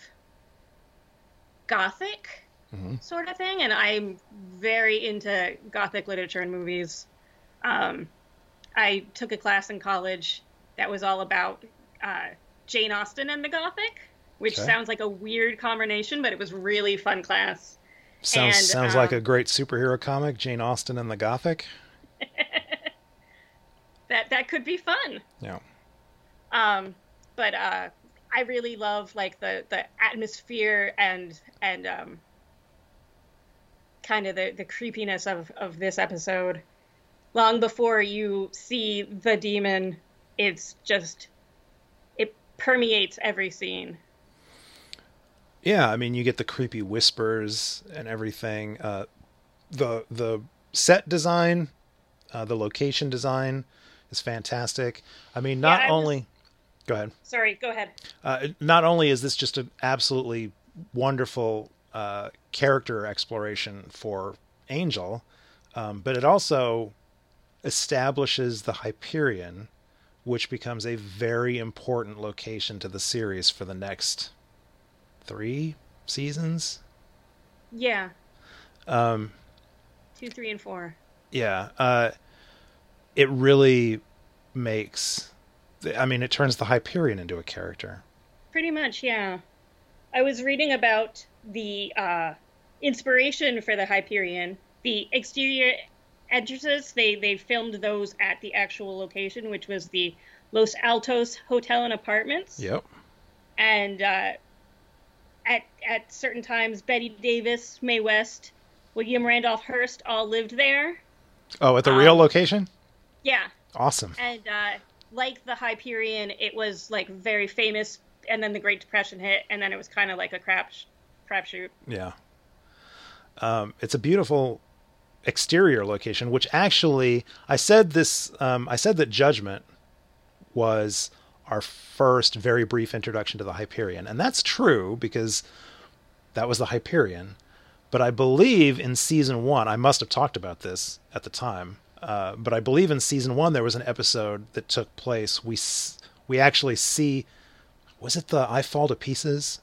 gothic Mhm. sort of thing, and I'm very into gothic literature and movies. Um, I took a class in college that was all about uh, Jane Austen and the Gothic, which Okay. sounds like a weird combination, but it was really fun class. Sounds And, sounds like um, a great superhero comic, Jane Austen and the Gothic. That that could be fun. Yeah. Um, but uh, I really love like the the atmosphere and and um, kind of the the creepiness of of this episode. Long before you see the demon, it's just it permeates every scene. Yeah, I mean, you get the creepy whispers and everything. Uh, the the set design, uh, the location design is fantastic. I mean, not I was- only. Go ahead. Sorry, go ahead. Uh, not only is this just an absolutely wonderful uh, character exploration for Angel, um, but it also establishes the Hyperion, which becomes a very important location to the series for the next three seasons. Yeah, Um, two, three, and four. yeah, uh, it really makes. I mean, it turns the Hyperion into a character. Pretty much, yeah. I was reading about the uh, inspiration for the Hyperion. The exterior entrances they they filmed those at the actual location, which was the Los Altos Hotel and Apartments. Yep. And uh, at at certain times, Bette Davis, Mae West, William Randolph Hearst all lived there. Oh, at the real Um, location? Yeah, Awesome. and uh, like the Hyperion, it was like very famous. And then the Great Depression hit, and then it was kind of like a crap crapshoot. Yeah. Um, it's a beautiful exterior location, which actually I said this. Um, I said that Judgment was our first very brief introduction to the Hyperion, and that's true because that was the Hyperion. But I believe in season one, I must have talked about this at the time. Uh, but I believe in season one there was an episode that took place. We we actually see. Was it the I Fall to Pieces?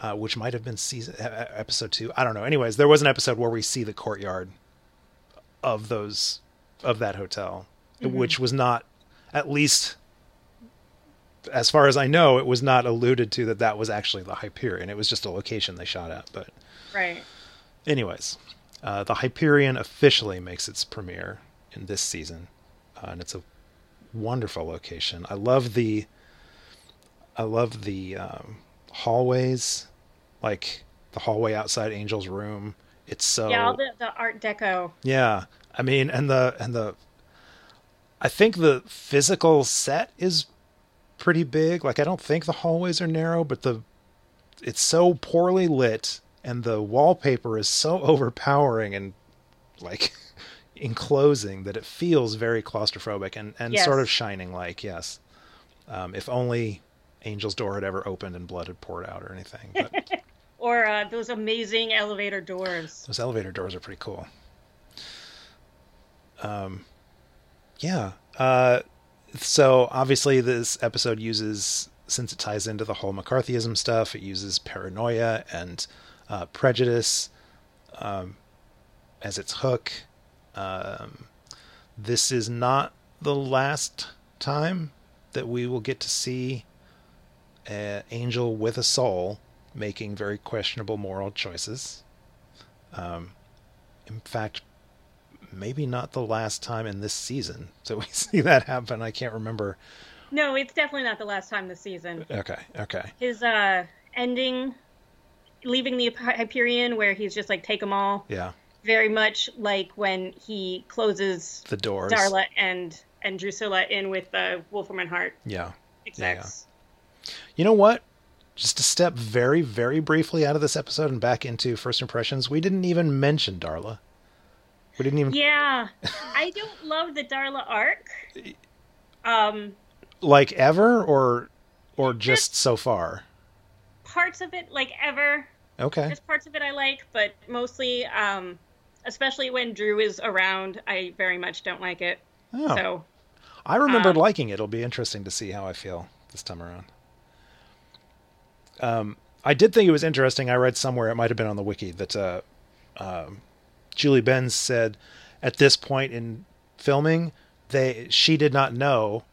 Uh, which might have been season episode two. I don't know. Anyways, there was an episode where we see the courtyard of those of that hotel, which was not, at least as far as I know, it was not alluded to that that was actually the Hyperion. It was just a location they shot at. But Right. anyways, uh, the Hyperion officially makes its premiere in this season, uh, and it's a wonderful location. I love the, I love the um, hallways, like the hallway outside Angel's room. It's so Yeah, all the, the Art Deco. yeah. I mean, and the and the, I think the physical set is pretty big. Like I don't think the hallways are narrow, but the it's so poorly lit and the wallpaper is so overpowering and like enclosing that it feels very claustrophobic and and sort of shining like yes. Um, if only Angel's door had ever opened and blood had poured out or anything. But Or uh, those amazing elevator doors. Those elevator doors are pretty cool. Um, yeah. Uh, so obviously, this episode uses, since it ties into the whole McCarthyism stuff, it uses paranoia and uh, prejudice um, as its hook. Um, this is not the last time that we will get to see an angel with a soul making very questionable moral choices. Um, in fact, maybe not the last time in this season that we see that happen. I can't remember. No, it's definitely not the last time this season. Okay, okay, His uh, ending, leaving the Hyperion, where he's just like, take them all, yeah, very much like when he closes the doors. Darla and, and Drusilla in with the Wolfram and Hart Yeah, execs. You know what? Just to step very, very briefly out of this episode and back into first impressions, we didn't even mention Darla. We didn't even Yeah, I don't love the Darla arc. Um, like ever, or or just so far. parts of it, like ever, Okay, there's parts of it I like, but mostly, um, especially when Drew is around, I very much don't like it. oh, So, I remembered um, liking it. It'll be interesting to see how I feel this time around. Um, I did think it was interesting. I read somewhere, it might have been on the wiki, that uh, um, Julie Benz said at this point in filming, they she did not know.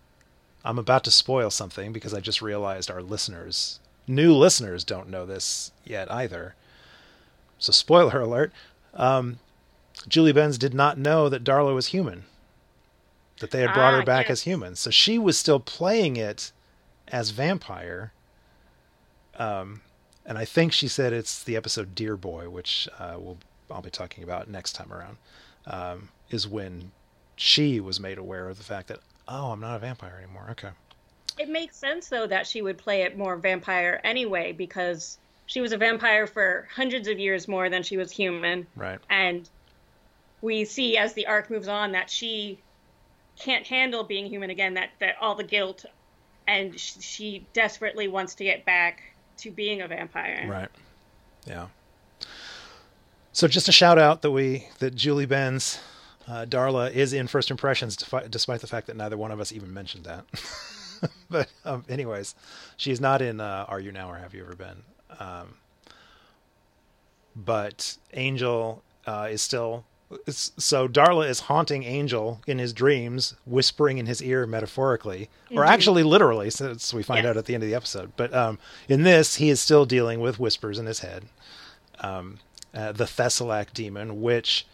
I'm about to spoil something because I just realized our listeners, new listeners, don't know this yet either. So, spoiler alert: um, Julie Benz did not know that Darla was human. That they had brought her Ah, back yes. as human, so she was still playing it as vampire. Um, and I think she said it's the episode "Dear Boy," which uh, we'll I'll be talking about next time around. Um, is when she was made aware of the fact that oh, I'm not a vampire anymore. Okay, it makes sense though that she would play it more vampire anyway, because she was a vampire for hundreds of years more than she was human. right, And we see as the arc moves on that she can't handle being human again, that, that all the guilt, and sh- she desperately wants to get back to being a vampire. right, yeah. So just a shout out that we that Julie Benz, uh, Darla is in First Impressions, defi- despite the fact that neither one of us even mentioned that. but um, anyways, she's not in uh, Are You Now or Have You Ever Been? Um, but Angel uh, is still so Darla is haunting Angel in his dreams, whispering in his ear metaphorically, or Mhm. actually literally, since we find out at the end of the episode. But um, in this, he is still dealing with whispers in his head. Um, uh, the Thesulac demon, which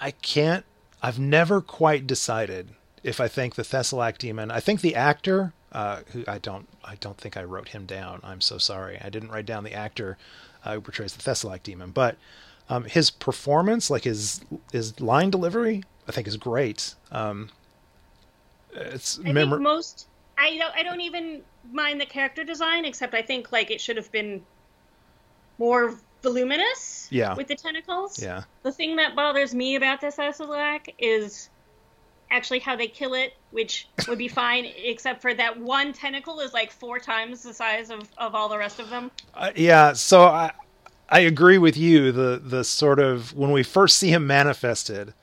I can't, I've never quite decided if I think the Thesulac demon. I think the actor, uh, who I don't, I don't think I wrote him down. I'm so sorry. I didn't write down the actor uh, who portrays the Thesulac demon, but um, his performance, like his his line delivery, I think is great. Um, it's I memor- most. I don't. I don't even mind the character design, except I think like it should have been more voluminous. Yeah. With the tentacles. yeah, The thing that bothers me about this Thesulac is actually how they kill it, which would be fine, except for that one tentacle is like four times the size of, of all the rest of them. Uh, yeah. So I I agree with you. The the sort of when we first see him manifested,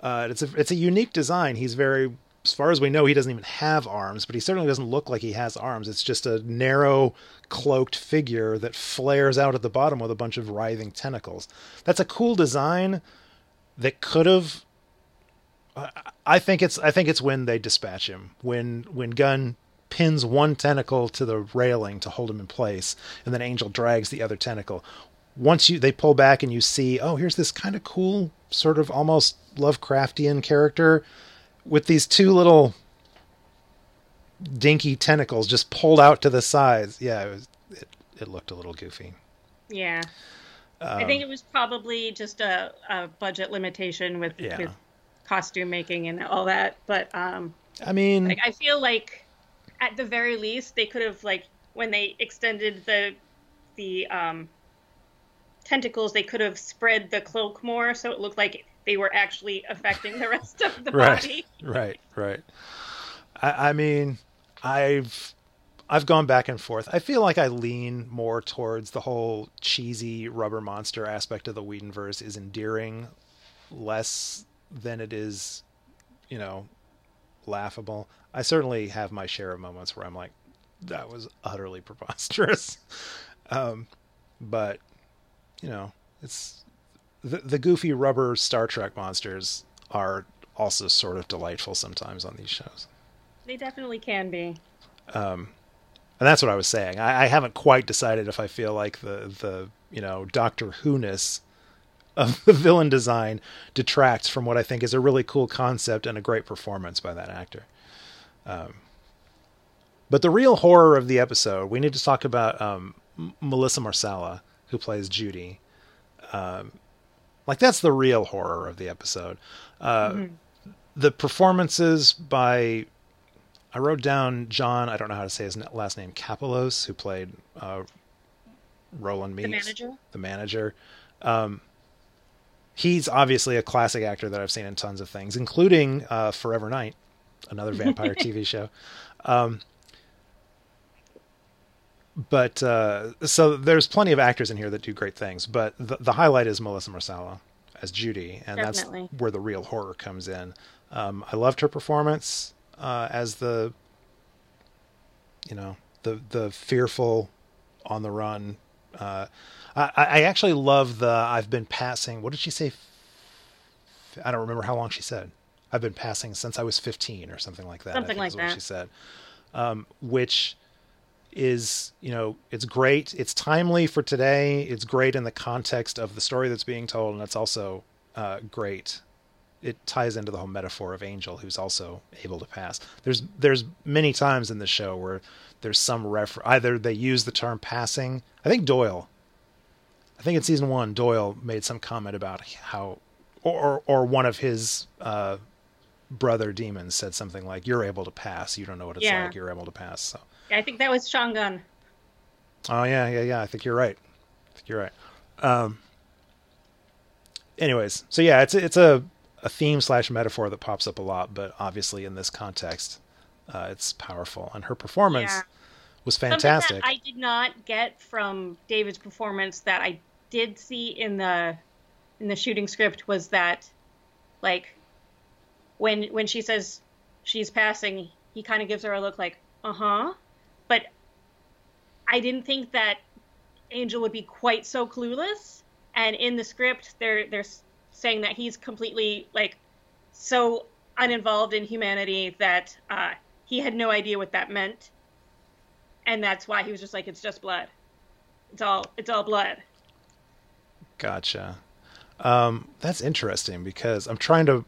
uh, it's a it's a unique design. He's very, as far as we know, he doesn't even have arms, but he certainly doesn't look like he has arms. It's just a narrow, cloaked figure that flares out at the bottom with a bunch of writhing tentacles. That's a cool design that could have. I- think it's I think it's when they dispatch him when when Gunn pins one tentacle to the railing to hold him in place, and then Angel drags the other tentacle. Once you they pull back and you see, oh, here's this kind of cool, sort of almost Lovecraftian character with these two little dinky tentacles just pulled out to the sides. Yeah, it, was, it, it looked a little goofy. Yeah. I Um, think it was probably just a, a budget limitation with, Yeah. with costume making and all that. But um, I mean, like I feel like at the very least they could have like when they extended the the um, tentacles, they could have spread the cloak more so it looked like they were actually affecting the rest of the right, body. right, right. I, I mean, I've I've gone back and forth. I feel like I lean more towards the whole cheesy rubber monster aspect of the Whedonverse is endearing, less than it is, you know, laughable. I certainly have my share of moments where I'm like, that was utterly preposterous. um, but you know, it's the the goofy rubber Star Trek monsters are also sort of delightful sometimes on these shows. They definitely can be. Um, and that's what I was saying. I, I haven't quite decided if I feel like the the you know Doctor Who-ness of the villain design detracts from what I think is a really cool concept and a great performance by that actor. Um, but the real horror of the episode, we need to talk about um, M- Melissa Marsala, who plays Judy. Um, like that's the real horror of the episode. Uh, The performances by I wrote down John. I don't know how to say his last name. Kapelos, who played uh, Roland Meeks, The manager? The manager. Um, he's obviously a classic actor that I've seen in tons of things, including uh, Forever Knight, another vampire TV show. Um, but uh, so there's plenty of actors in here that do great things, but the, the highlight is Melissa Marsala as Judy, and Definitely. that's where the real horror comes in. Um, I loved her performance uh, as the, you know, the the fearful, on the run. Uh, I, I actually love the I've been passing. What did she say? I don't remember how long she said. I've been passing since I was 15 or something like that. Something like that. she said. Um, which is you know it's great. It's timely for today. It's great in the context of the story that's being told and it's also uh, great. It ties into the whole metaphor of angel who's also able to pass. There's there's many times in the show where there's some refer either they use the term passing. I think doyle i think in season one doyle made some comment about how or or one of his uh brother demons said something like you're able to pass. You don't know what it's Yeah. like. You're able to pass. So I think that was Shangun. Oh yeah, yeah, yeah. I think you're right. I think you're right. Um. Anyways, so yeah, it's it's a a theme slash metaphor that pops up a lot, but obviously in this context, uh, it's powerful, and her performance Yeah. was fantastic. that I did not get from David's performance that I did see in the in the shooting script was that like when when she says she's passing, he kind of gives her a look like, "Uh-huh." But I didn't think that Angel would be quite so clueless and in the script they're they're saying that he's completely like so uninvolved in humanity that uh, he had no idea what that meant, and that's why he was just like, "It's just blood. It's all it's all blood." Gotcha. Um, that's interesting because I'm trying to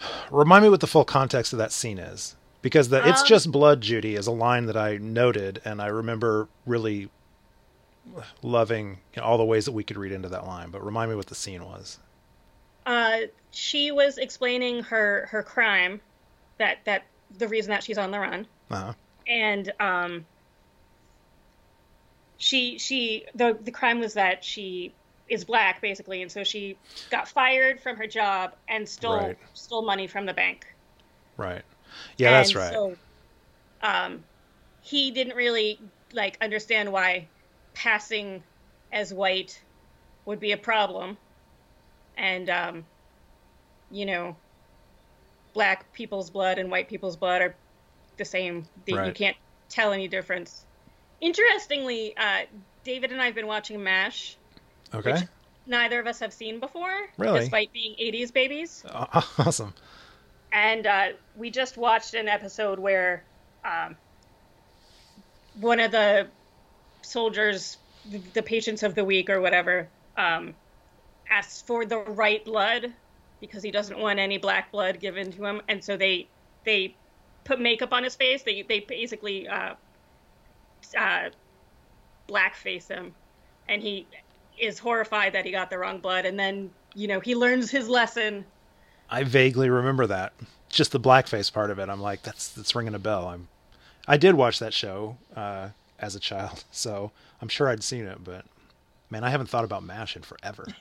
remind me what the full context of that scene is because the "It's Um, just blood, Judy" is a line that I noted and I remember really loving all the ways that we could read into that line. But remind me what the scene was. Uh, she was explaining her her crime, that that the reason that she's on the run, Uh-huh. and um, she she the the crime was that she is black basically, and so she got fired from her job and stole Right. stole money from the bank. Right. Yeah, that's right. So, um, he didn't really like understand why passing as white would be a problem, and um, you know, black people's blood and white people's blood are the same. The- You can't tell any difference. Interestingly, uh, David and I have been watching MASH. okay. which- Neither of us have seen before, Really? despite being '80s babies. Awesome. And uh, we just watched an episode where um, one of the soldiers, the, patients of the week or whatever, um, asks for the right blood because he doesn't want any black blood given to him, and so they they put makeup on his face. They they basically uh, uh, blackface him, and he is horrified that he got the wrong blood, and then you know he learns his lesson. I vaguely remember that. Just the blackface part of it. I'm like, that's that's ringing a bell. I'm I did watch that show uh, as a child, so I'm sure I'd seen it, but man, I haven't thought about MASH in forever.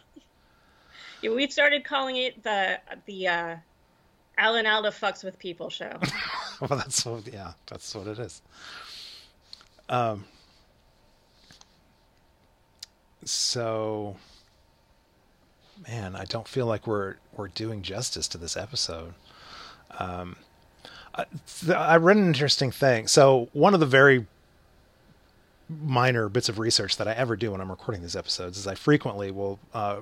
Yeah, we started calling it the the uh, Alan Alda fucks with people show. well, that's what, yeah, that's what it is. Um. So, man, I don't feel like we're we're doing justice to this episode. Um, I, I read an interesting thing. So, one of the very minor bits of research that I ever do when I'm recording these episodes is I frequently will uh,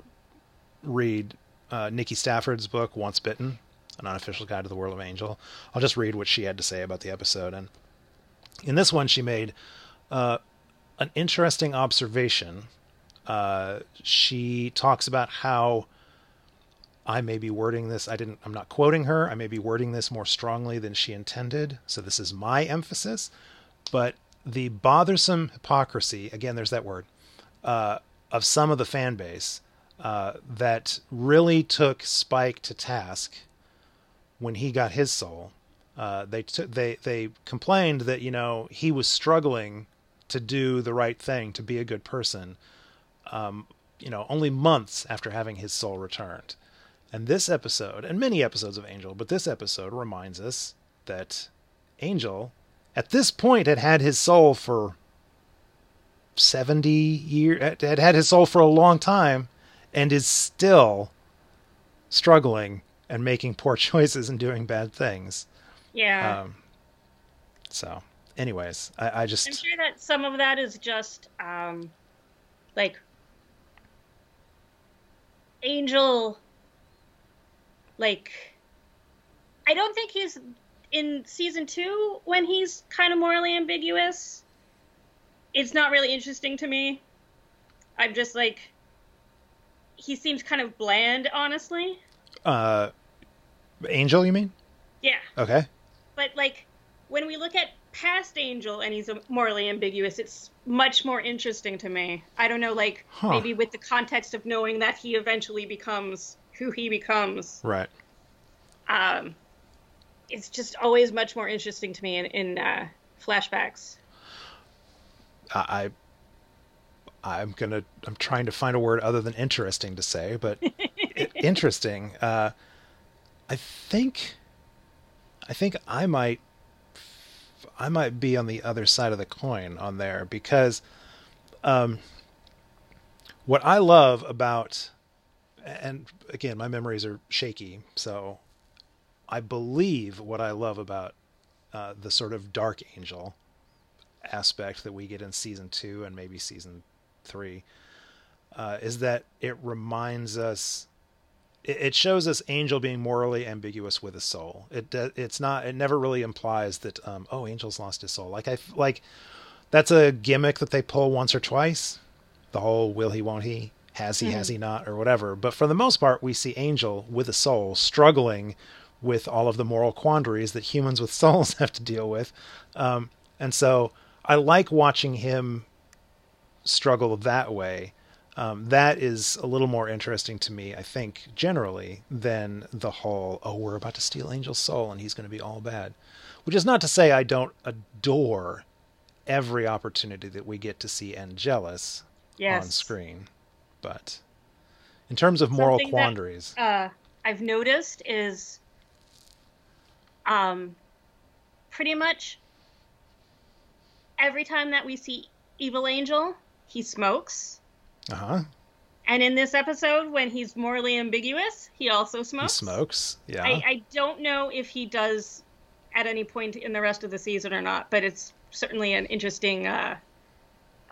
read uh, Nikki Stafford's book, Once Bitten, an unofficial guide to the world of Angel. I'll just read what she had to say about the episode. And in this one, she made uh, an interesting observation. Uh, she talks about how I may be wording this. I didn't. I'm not quoting her. I may be wording this more strongly than she intended. So this is my emphasis. But the bothersome hypocrisy again, there's that word uh, of some of the fan base uh, that really took Spike to task when he got his soul. Uh, they t- they they complained that you know he was struggling to do the right thing, to be a good person. Um, you know, only months after having his soul returned. And this episode, and many episodes of Angel, but this episode reminds us that Angel, at this point, had had his soul for 70 years, had had his soul for a long time, and is still struggling and making poor choices and doing bad things. Yeah, Um, so, anyways, I, I just I'm sure that some of that is just um, like Angel. Like, I don't think he's in season two when he's kind of morally ambiguous. It's not really interesting to me. I'm just like, he seems kind of bland, honestly. uh, Angel, you mean? Yeah. Okay. but like when we look at past angel and he's morally ambiguous it's much more interesting to me i don't know like Huh. maybe with the context of knowing that he eventually becomes who he becomes Right. um it's just always much more interesting to me in, in uh, flashbacks I, I I'm gonna I'm trying to find a word other than interesting to say, but interesting. Uh, I think I think I might I might be on the other side of the coin on there because um, what I love about and again my memories are shaky, so I believe what I love about uh, the sort of dark angel aspect that we get in season two and maybe season three uh, is that it reminds us it, it shows us angel being morally ambiguous with his soul. It it's not it never really implies that um, oh angel's lost his soul. Like i like that's a gimmick that they pull once or twice. The whole will he won't he has he mm-hmm. has he not or whatever. But for the most part we see angel with a soul struggling with all of the moral quandaries that humans with souls have to deal with. Um, and so i like watching him struggle that way um, that is a little more interesting to me, I think, generally, than the whole, oh, we're about to steal Angel's soul and he's going to be all bad. Which is not to say I don't adore every opportunity that we get to see Angelus yes. on screen. But in terms of moral Something quandaries. That, uh, I've noticed is um, pretty much every time that we see Evil Angel, he smokes uh huh. And in this episode, when he's morally ambiguous, he also smokes. He smokes, yeah. I, I don't know if he does at any point in the rest of the season or not, but it's certainly an interesting uh,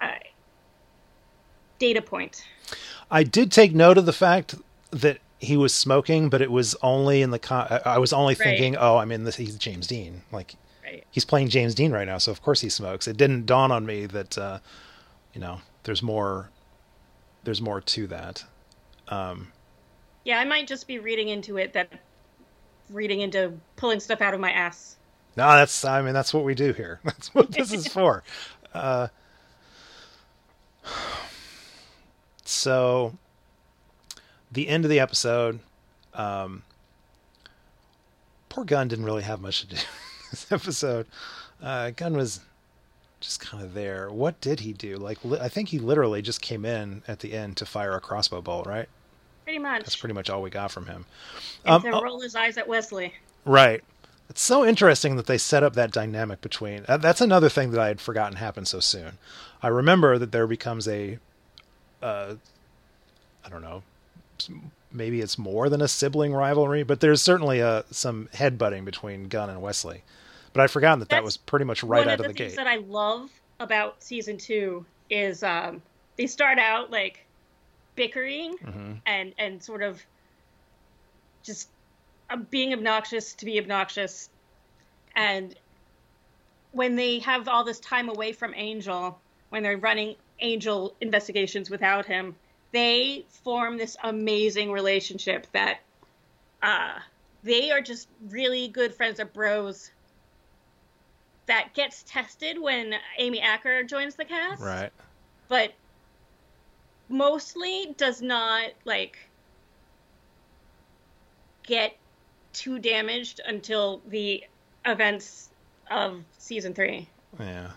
uh, data point. I did take note of the fact that he was smoking, but it was only in the. Con- I was only thinking, right. oh, I'm in this. He's James Dean. Like, right. he's playing James Dean right now, so of course he smokes. It didn't dawn on me that, uh, you know, there's more there's more to that. Um, yeah, I might just be reading into it that reading into pulling stuff out of my ass. No, that's I mean that's what we do here. That's what this is for. Uh, so the end of the episode, um, poor Gunn didn't really have much to do this episode. Uh, Gunn was just kind of there. What did he do? Like, li- I think he literally just came in at the end to fire a crossbow bolt, right? Pretty much. That's pretty much all we got from him. And um, to uh, roll his eyes at Wesley. Right. It's so interesting that they set up that dynamic between. Uh, that's another thing that I had forgotten happened so soon. I remember that there becomes a, uh, I don't know, maybe it's more than a sibling rivalry, but there's certainly a some headbutting between Gunn and Wesley. But I'd forgotten that That's that was pretty much right out of the, the gate. that I love about season two is um, they start out like bickering mm-hmm. and and sort of just uh, being obnoxious to be obnoxious, and when they have all this time away from Angel, when they're running Angel investigations without him, they form this amazing relationship that uh, they are just really good friends of bros that gets tested when Amy Acker joins the cast. Right. But mostly does not like get too damaged until the events of season 3. Yeah.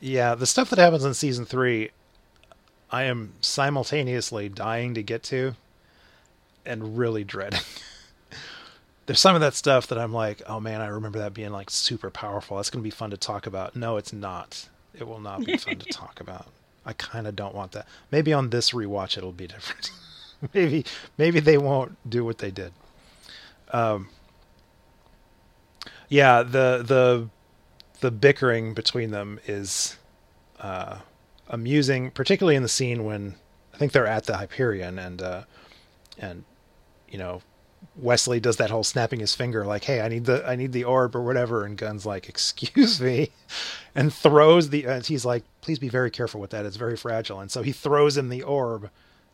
Yeah, the stuff that happens in season 3 I am simultaneously dying to get to and really dreading. there's some of that stuff that I'm like, oh man, I remember that being like super powerful. That's going to be fun to talk about. No, it's not. It will not be fun to talk about. I kind of don't want that. Maybe on this rewatch it'll be different. maybe maybe they won't do what they did. Um, yeah, the the the bickering between them is uh, amusing, particularly in the scene when I think they're at the Hyperion and uh, and you know Wesley does that whole snapping his finger, like, "Hey, I need the I need the orb or whatever," and Gunn's like, "Excuse me," and throws the. And he's like, "Please be very careful with that; it's very fragile." And so he throws him the orb,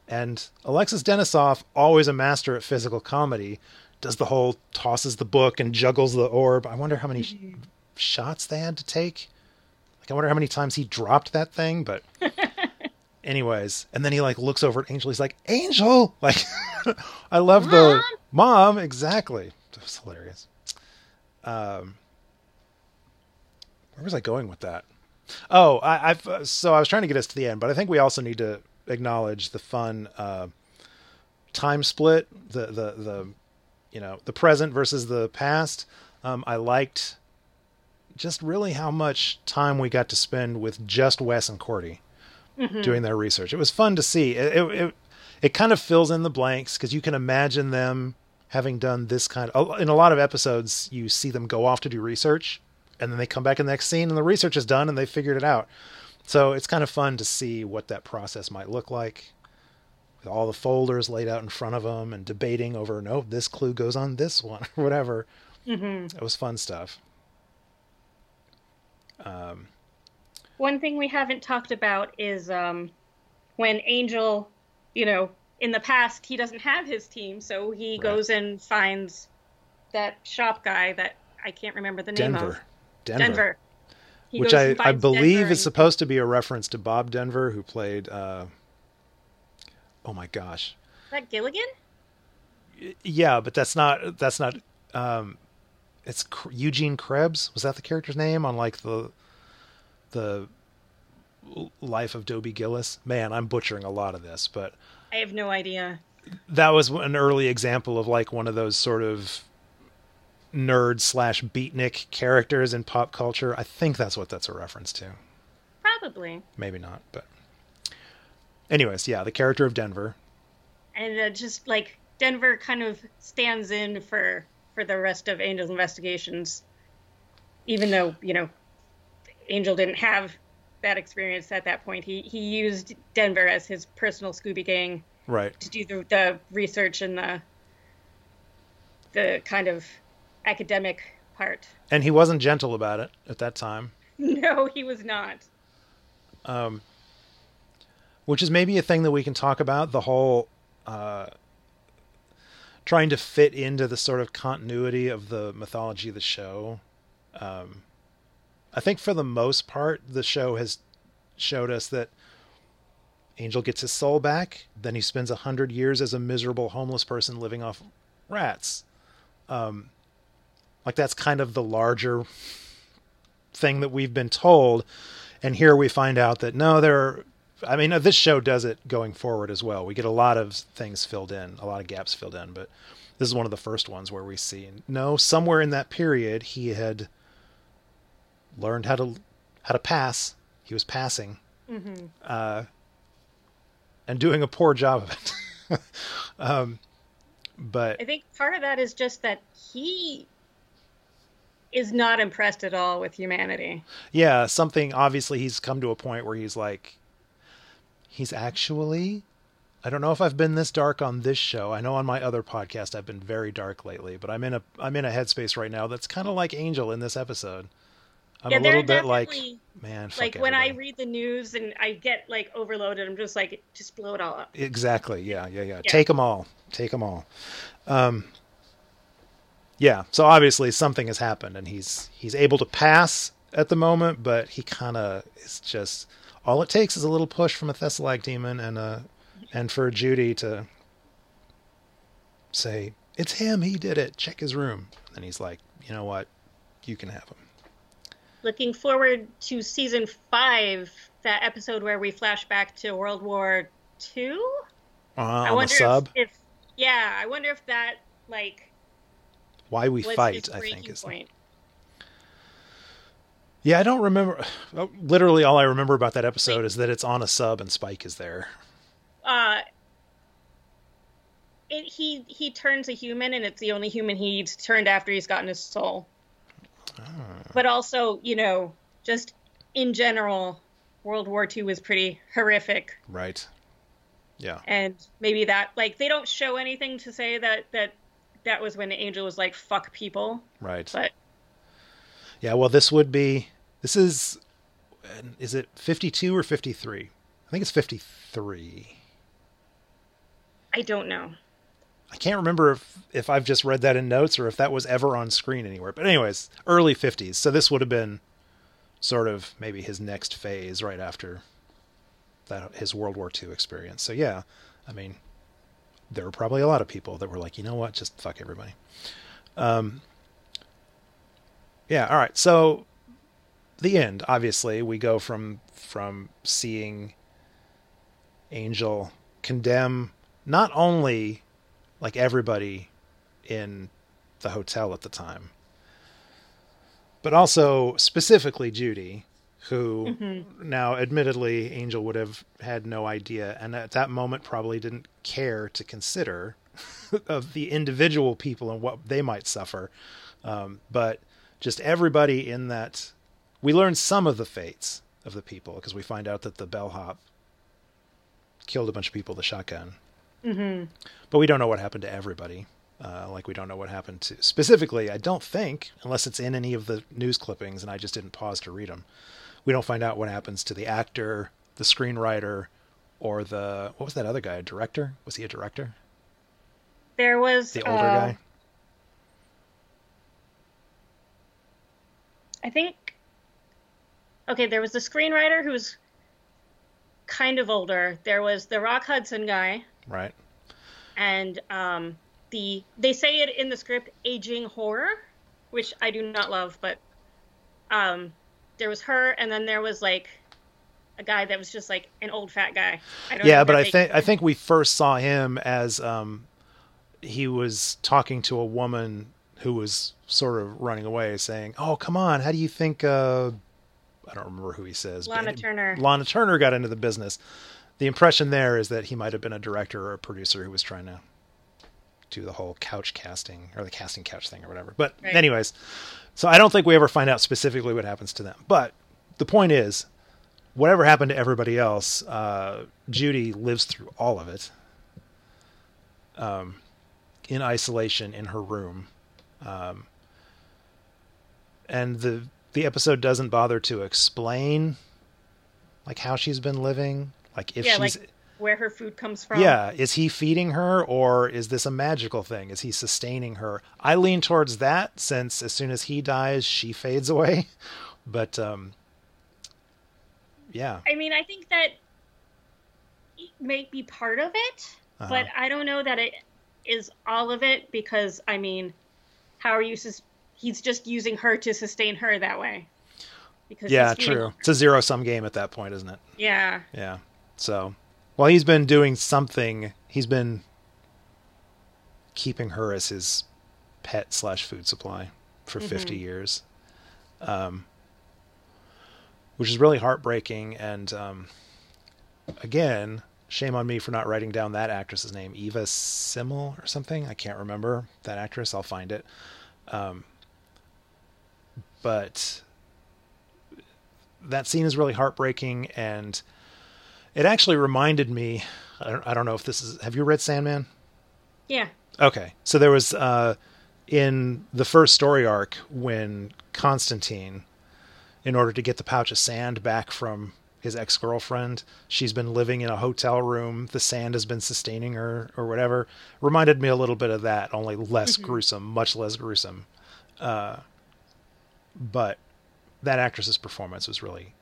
and Alexis Denisof, always a master at physical comedy, does the whole tosses the book and juggles the orb. I wonder how many mm-hmm. shots they had to take. Like, I wonder how many times he dropped that thing, but. anyways and then he like looks over at angel he's like angel like i love the Mom, exactly. It was hilarious. Um, where was I going with that? Oh, I, have uh, so I was trying to get us to the end, but I think we also need to acknowledge the fun uh, time split, the the the you know the present versus the past. Um, I liked just really how much time we got to spend with just Wes and Cordy mm-hmm. doing their research. It was fun to see. It it, it, it kind of fills in the blanks because you can imagine them having done this kind of in a lot of episodes you see them go off to do research and then they come back in the next scene and the research is done and they figured it out so it's kind of fun to see what that process might look like with all the folders laid out in front of them and debating over no this clue goes on this one or whatever Mm-hmm. it was fun stuff um, One thing we haven't talked about is um, when Angel, you know, in the past he doesn't have his team, so he Right. goes and finds that shop guy that I can't remember the name denver of. denver, Denver. He which I, I believe Denver is supposed to be a reference to bob denver who played uh, oh my gosh Is that Gilligan? yeah but that's not that's not um it's eugene krebs was that the character's name on like the the life of dobie gillis man i'm butchering a lot of this but I have no idea. that was an early example of like one of those sort of nerd slash beatnik characters in pop culture i think that's what that's a reference to Probably. maybe not but anyways yeah the character of denver And uh, just like Denver kind of stands in for for the rest of Angel's investigations, even though you know Angel didn't have that experience at that point. He he used Denver as his personal Scooby Gang right to do the, the research and the the kind of academic part. and he wasn't gentle about it at that time No, he was not. um, which is maybe a thing that we can talk about the whole uh, trying to fit into the sort of continuity of the mythology of the show um, i think for the most part the show has showed us that angel gets his soul back then he spends a hundred years as a miserable homeless person living off rats. Um, like that's kind of the larger thing that we've been told. And here we find out that no there are i mean this show does it going forward as well. We get a lot of things filled in a lot of gaps filled in but this is one of the first ones where we see no somewhere in that period he had learned how to how to pass. He was passing. Hmm uh, and doing a poor job of it. Um, but I think part of that is just that he is not impressed at all with humanity. yeah something obviously he's come to a point where he's like he's actually i don't know if i've been this dark on this show. I know on my other podcast i've been very dark lately but i'm in a i'm in a headspace right now that's kind of like angel in this episode i'm yeah, a little bit like definitely- man like when I read the news and I get like overloaded, I'm just like, just blow it all up. exactly. Yeah yeah yeah, Yeah. take them all. Take them all. Um yeah so obviously something has happened and he's he's able to pass at the moment but he kind of is just all it takes is a little push from a Thesulac demon and uh and for judy to say it's him. He did it. Check his room. And he's like you know what? You can have him Looking forward to season five, that episode where we flash back to World War Two. uh, I on the wonder sub If, if yeah, I wonder if that like why we fight i think is point. Yeah, I don't remember. Literally, all I remember about that episode is that it's on a sub and Spike is there. Uh, it, he he turns a human, and it's the only human he's turned after he's gotten his soul. Ah. But also, you know, just in general, World War II was pretty horrific, Right. Yeah. and maybe that like they don't show anything to say that that that was when the Angel was like fuck people, Right. but Yeah. Well, this would be. This is. Is it fifty-two or fifty-three? I think it's fifty-three. I don't know. I can't remember if if I've just read that in notes or if that was ever on screen anywhere. But anyways, early fifties. So this would have been sort of maybe his next phase right after that his World War II experience. So yeah, I mean, there were probably a lot of people that were like, you know what, just fuck everybody. Um. Yeah. All right. So the end. Obviously, we go from from seeing Angel condemn not only like everybody in the hotel at the time, but also specifically Judy, who now admittedly Angel would have had no idea and at that moment probably didn't care to consider of the individual people and what they might suffer. Um, but just everybody in that we learn some of the fates of the people because we find out that the bellhop killed a bunch of people with a shotgun. Mm-hmm. But we don't know what happened to everybody. Uh, like we don't know what happened to specifically. I don't think, unless it's in any of the news clippings, and I just didn't pause to read them. We don't find out what happens to the actor, the screenwriter, or the what was that other guy? A director? Was he a director? There was The older uh, guy. I think. Okay, there was the screenwriter who was kind of older. There was the Rock Hudson guy, Right. and um, the they say it in the script aging horror, which I do not love, but um, there was her, and then there was like a guy that was just like an old fat guy. I don't yeah but i think i think we first saw him as um he was talking to a woman who was sort of running away saying oh come on how do you think uh i don't remember who he says Lana Turner. lana turner got into the business the impression there is that he might have been a director or a producer who was trying to do the whole couch casting or the casting couch thing or whatever but Right. anyways so i don't think we ever find out specifically what happens to them but the point is whatever happened to everybody else, uh, Judy lives through all of it. Um, in isolation in her room, um, and the the episode doesn't bother to explain like how she's been living, like if yeah, she's like where her food comes from. yeah, is he feeding her or is this a magical thing? Is he sustaining her? I lean towards that since as soon as he dies, she fades away. But um yeah. I mean, I think that it may be part of it, Uh-huh. but I don't know that it is all of it because I mean, how are you? Sus- he's just using her to sustain her that way. Because Yeah, true. her. It's a zero sum game at that point, isn't it? Yeah, Yeah. So, while he's been doing something. He's been keeping her as his pet slash food supply for 50 years, um, which is really heartbreaking. And um, again, shame on me for not writing down that actress's name, Eva Simmel or something. I can't remember that actress. I'll find it. Um, but that scene is really heartbreaking and it actually reminded me I don't, I don't know if this is have you read sandman? Yeah, okay. So there was uh in the first story arc when constantine in order to get the pouch of sand back from his ex-girlfriend she's been living in a hotel room the sand has been sustaining her or whatever reminded me a little bit of that only less gruesome much less gruesome. Uh but that actress's performance was really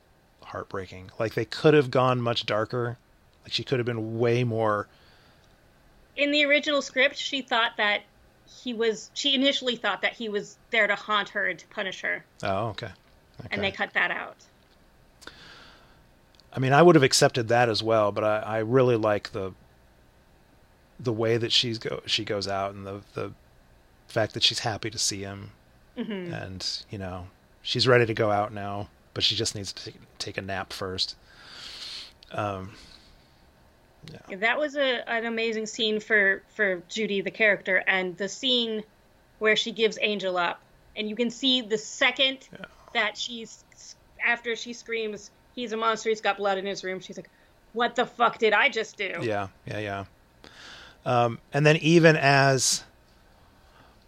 heartbreaking like they could have gone much darker like she could have been way more in the original script, she thought that he was. She initially thought that he was there to haunt her and to punish her, oh okay, okay. and they cut that out. I mean, I would have accepted that as well, but I, I really like the the way that she's go she goes out and the the fact that she's happy to see him, hmm and you know she's ready to go out now, but she just needs to take, a nap first. Um, That was a, an amazing scene for for Judy the character, and the scene where she gives Angel up, and you can see the second Yeah. that she's after she screams, "He's a monster! He's got blood in his room." She's like, "What the fuck did I just do?" yeah, yeah, yeah. Um, and then even as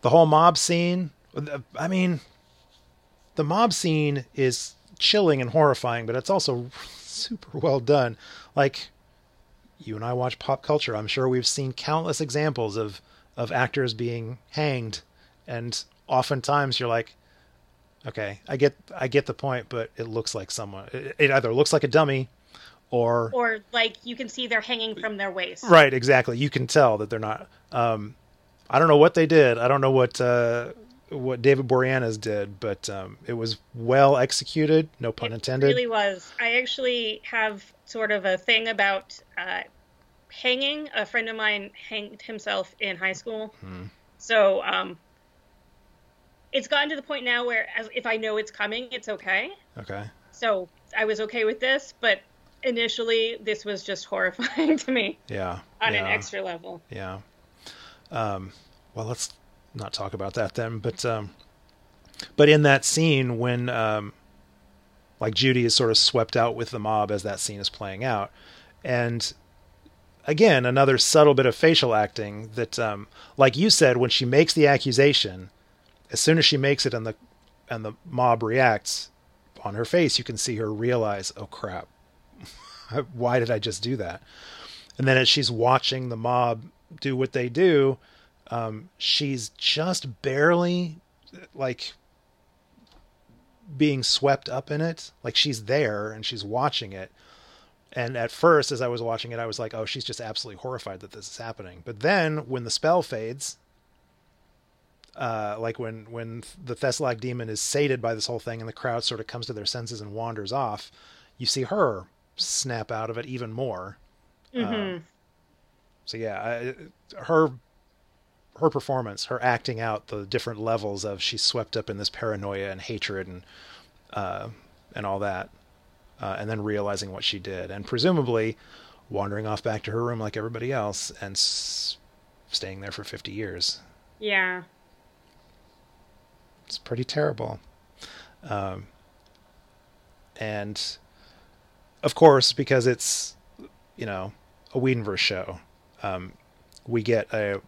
the whole mob scene, I mean, the mob scene is chilling and horrifying, but it's also super well done. Like you and I watch pop culture, I'm sure we've seen countless examples of of actors being hanged, and oftentimes you're like, okay, I get I get the point, but it looks like someone. It, it either looks like a dummy, or Or like you can see they're hanging from their waist. Right, exactly. You can tell that they're not. Um, I don't know what they did. I don't know what uh, what David Boreanaz did, but um, it was well executed. No pun It intended. really was. I actually have sort of a thing about uh, hanging. A friend of mine hanged himself in high school. Hmm. So um, it's gotten to the point now where as, if I know it's coming, it's okay. Okay. So I was okay with this, but initially this was just horrifying to me Yeah. on yeah, an extra level. Yeah. Um, well, let's not talk about that then. But um, but in that scene when um, like Judy is sort of swept out with the mob as that scene is playing out, and again another subtle bit of facial acting that, um, like you said, when she makes the accusation, as soon as she makes it and the and the mob reacts on her face, you can see her realize, oh crap, why did I just do that? And then as she's watching the mob do what they do, um, she's just barely like being swept up in it. Like she's there and she's watching it. And at first, as I was watching it, I was like, oh, she's just absolutely horrified that this is happening. But then when the spell fades, uh, like when, when the Thesulac demon is sated by this whole thing and the crowd sort of comes to their senses and wanders off, you see her snap out of it even more. Mm-hmm. Uh, so yeah, I, her her performance, her acting out the different levels of she's swept up in this paranoia and hatred and uh, and all that, uh, and then realizing what she did, and presumably wandering off back to her room like everybody else and s- staying there for fifty years. Yeah. It's pretty terrible. Um, and of course, because it's you know a Whedonverse show, um, we get a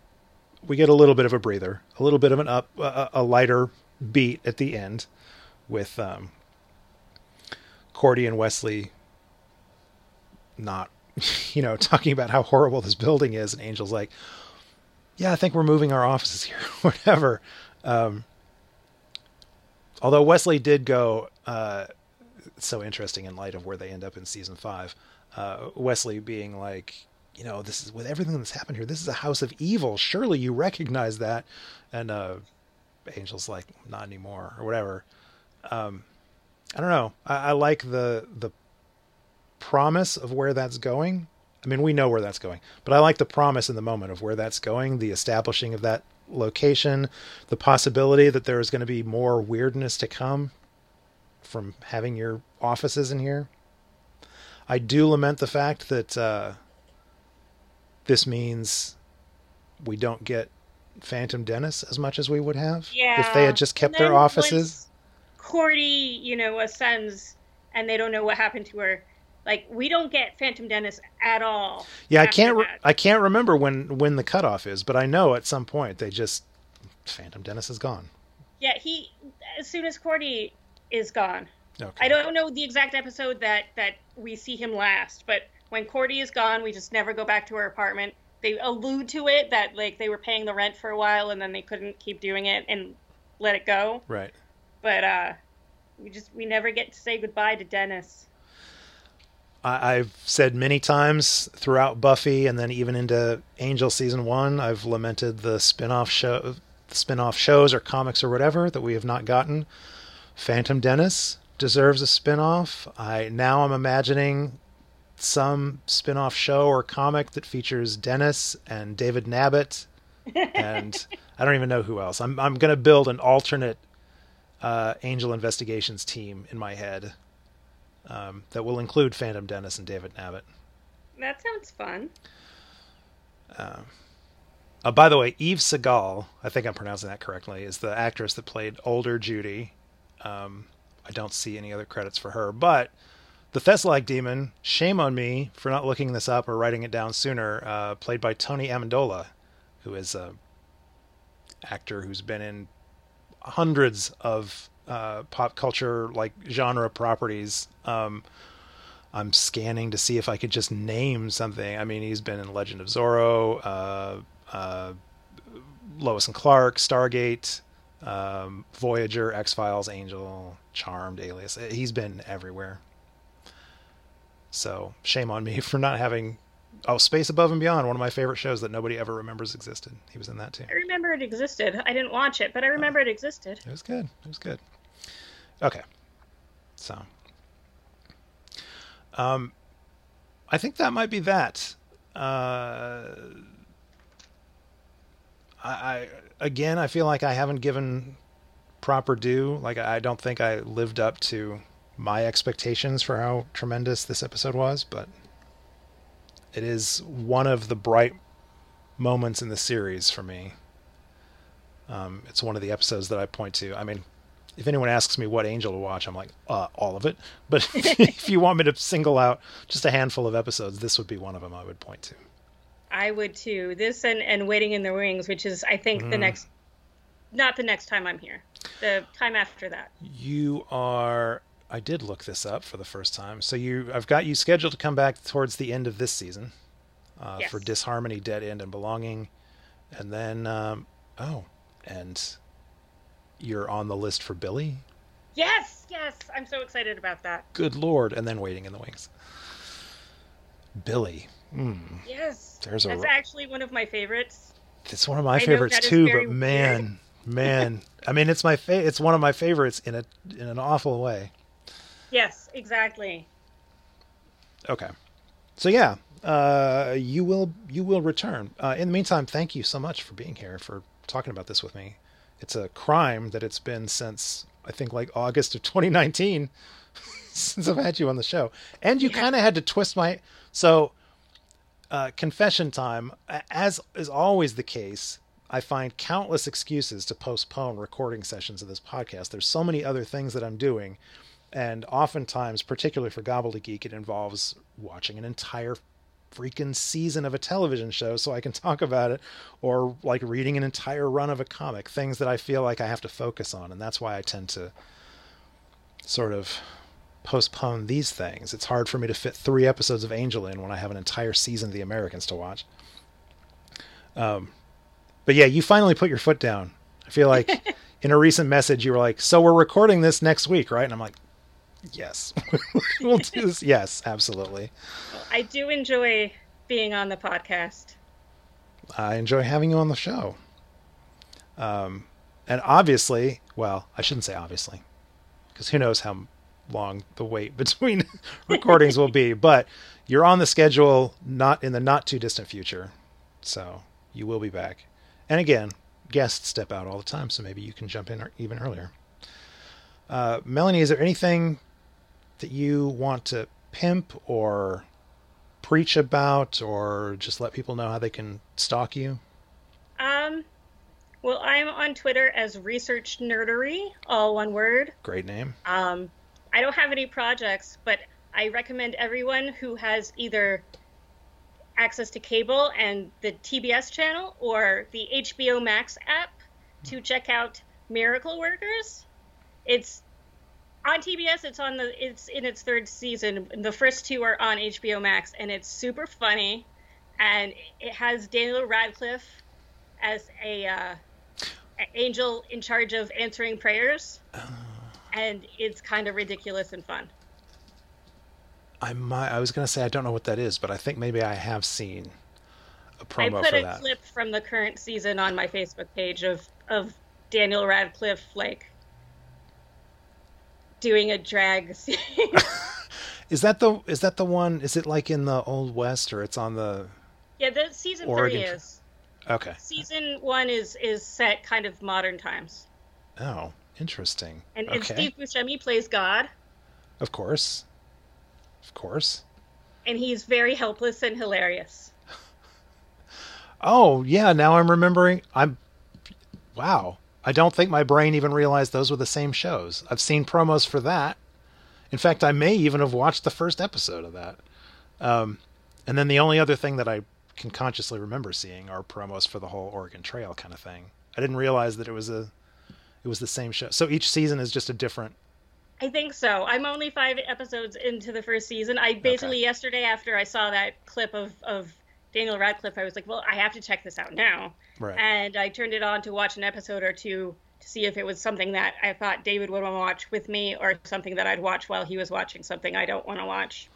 we get a little bit of a breather, a little bit of an up, a, a lighter beat at the end, with um, Cordy and Wesley not, you know, talking about how horrible this building is, and Angel's like, "Yeah, I think we're moving our offices here, whatever." Um, although Wesley did go, uh, so interesting in light of where they end up in season five. Uh, Wesley being like, you know, this is with everything that's happened here. This is a house of evil. Surely you recognize that. And uh, Angel's like, not anymore, or whatever. Um, I don't know. I, I like the the promise of where that's going. I mean, we know where that's going, but I like the promise in the moment of where that's going. The establishing of that location, the possibility that there is going to be more weirdness to come from having your offices in here. I do lament the fact that. Uh, this means we don't get Phantom Dennis as much as we would have Yeah. if they had just kept their offices. Cordy, you know, ascends and they don't know what happened to her. Like we don't get Phantom Dennis at all. Yeah, I can't. Re- I can't remember when when the cutoff is, but I know at some point they just Phantom Dennis is gone. Yeah, he as soon as Cordy is gone. Okay. I don't know the exact episode that that we see him last, but when Cordy is gone, we just never go back to her apartment. They allude to it that like they were paying the rent for a while and then they couldn't keep doing it and let it go. Right. But uh we just we never get to say goodbye to Dennis. I, I've said many times throughout Buffy and then even into Angel season one, I've lamented the spin-off show, spin-off shows or comics or whatever that we have not gotten. Phantom Dennis deserves a spin-off. I now I'm imagining some spin-off show or comic that features Dennis and David Nabbit and I don't even know who else. I'm I'm going to build an alternate uh, Angel Investigations team in my head um, that will include Phantom Dennis and David Nabbit. That sounds fun. Uh, uh, by the way, Eve Segal, I think I'm pronouncing that correctly, is the actress that played older Judy. Um, I don't see any other credits for her, but the Thesulac demon, shame on me for not looking this up or writing it down sooner, uh, played by Tony Amendola, who is a actor who's been in hundreds of uh, pop culture like genre properties. Um, I'm scanning to see if I could just name something. I mean, he's been in Legend of Zorro, uh, uh, Lois and Clark, Stargate, um, Voyager, X Files, Angel, Charmed, Alias. He's been everywhere. So shame on me for not having. Oh, Space Above and Beyond, one of my favorite shows that nobody ever remembers existed. He was in that too. I remember it existed. I didn't watch it, but I remember it existed. It was good. It was good. Okay. So, um, I think that might be that. Uh, I, I again, I feel like I haven't given proper due. Like I don't think I lived up to my expectations for how tremendous this episode was, but it is one of the bright moments in the series for me. Um, it's one of the episodes that I point to. I mean, if anyone asks me what Angel to watch, I'm like, uh, all of it. But if you want me to single out just a handful of episodes, this would be one of them I would point to. I would too. This and, and Waiting in the Wings, which is, I think, mm. the next, not the next time I'm here, the time after that. You are. I did look this up for the first time. So you, I've got you scheduled to come back towards the end of this season uh, yes. for Disharmony, Dead End, and Belonging, and then um, oh, and you're on the list for Billy. Yes, yes, I'm so excited about that. Good lord! And then Waiting in the Wings. Billy. Mm. Yes, there's a. That's actually one of my favorites. It's one of my I favorites too, but man, man, I mean, it's my fa- It's one of my favorites in a in an awful way. Yes, exactly. Okay, so yeah, uh, you will you will return. Uh, in the meantime, thank you so much for being here for talking about this with me. It's a crime that it's been since I think like August of 2019 since I've had you on the show, and you yeah. kind of had to twist my so. Uh, confession time, as is always the case, I find countless excuses to postpone recording sessions of this podcast. There's so many other things that I'm doing, and oftentimes, particularly for Gobbledygook, it involves watching an entire freaking season of a television show so I can talk about it, or like reading an entire run of a comic, things that I feel like I have to focus on. And that's why I tend to sort of postpone these things. It's hard for me to fit three episodes of Angel in when I have an entire season of The Americans to watch. Um, but yeah, you finally put your foot down. I feel like in a recent message you were like, "So we're recording this next week, right?" And I'm like, Yes. we'll do this. Yes, absolutely. I do enjoy being on the podcast. I enjoy having you on the show. Um, and obviously, well, I shouldn't say obviously, because who knows how long the wait between recordings will be. But you're on the schedule, not in the not too distant future, so you will be back. And again, guests step out all the time, so maybe you can jump in even earlier. Uh, Melanie, is there anything that you want to pimp or preach about or just let people know how they can stalk you? Um, well, I'm on Twitter as Research Nerdery, all one word. Great name. Um, I don't have any projects, but I recommend everyone who has either access to cable and the TBS channel or the HBO Max app to check out Miracle Workers. It's on TBS. It's on the it's in its third season. The first two are on HBO Max, and it's super funny, and it has Daniel Radcliffe as a uh, angel in charge of answering prayers, and it's kind of ridiculous and fun. I might. I was gonna say I don't know what that is, but I think maybe I have seen a promo I put a that. clip from the current season on my Facebook page of of Daniel Radcliffe like doing a drag scene. is that the is that the one? Is it like in the old west or it's on the? Yeah, the season Oregon... three is. Okay. Season one is is set kind of modern times. Oh, interesting. And, okay. and Steve Buscemi plays God. Of course. Of course. And he's very helpless and hilarious. oh yeah, now I'm remembering. I'm. Wow. I don't think my brain even realized those were the same shows. I've seen promos for that. In fact, I may even have watched the first episode of that. Um, and then the only other thing that I can consciously remember seeing are promos for the whole Oregon Trail kind of thing. I didn't realize that it was a it was the same show. So each season is just a different I think so. I'm only 5 episodes into the first season. I basically okay. yesterday after I saw that clip of of Daniel Radcliffe, I was like, well, I have to check this out now. Right. And I turned it on to watch an episode or two to see if it was something that I thought David would want to watch with me or something that I'd watch while he was watching something I don't want to watch.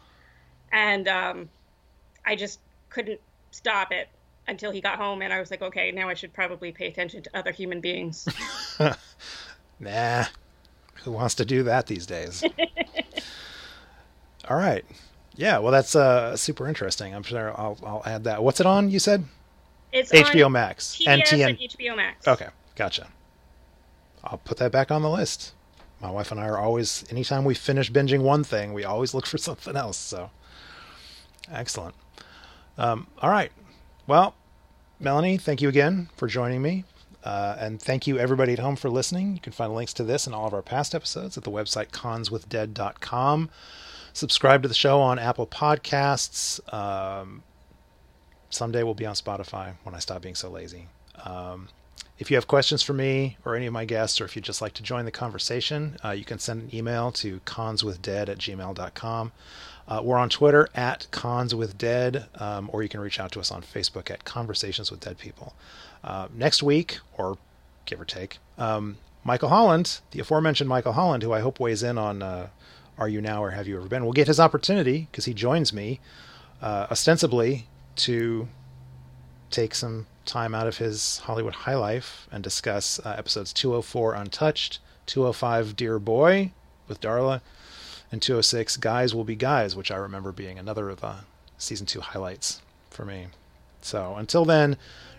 And um, I just couldn't stop it until he got home. And I was like, okay, now I should probably pay attention to other human beings. nah. Who wants to do that these days? All right. Yeah, well, that's uh, super interesting. I'm sure I'll, I'll add that. What's it on? You said it's HBO Max TBS and TN. And HBO Max. Okay, gotcha. I'll put that back on the list. My wife and I are always, anytime we finish binging one thing, we always look for something else. So, excellent. Um, all right. Well, Melanie, thank you again for joining me. Uh, and thank you, everybody at home, for listening. You can find links to this and all of our past episodes at the website conswithdead.com. Subscribe to the show on Apple Podcasts. Um, someday we'll be on Spotify when I stop being so lazy. Um, if you have questions for me or any of my guests, or if you'd just like to join the conversation, uh, you can send an email to conswithdead at gmail.com. Uh, we're on Twitter at conswithdead, um, or you can reach out to us on Facebook at Conversations with Dead People. Uh, next week, or give or take, um, Michael Holland, the aforementioned Michael Holland, who I hope weighs in on uh, Are You Now or Have You Ever Been, We'll get his opportunity because he joins me uh, ostensibly to take some time out of his Hollywood high life and discuss uh, episodes 204 Untouched, 205 Dear Boy with Darla, and 206 Guise Will Be Guise, which I remember being another of the season two highlights for me. So until then,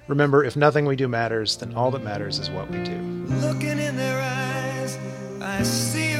remember if nothing we do matters, then all that matters is what we do. Looking in their eyes, I see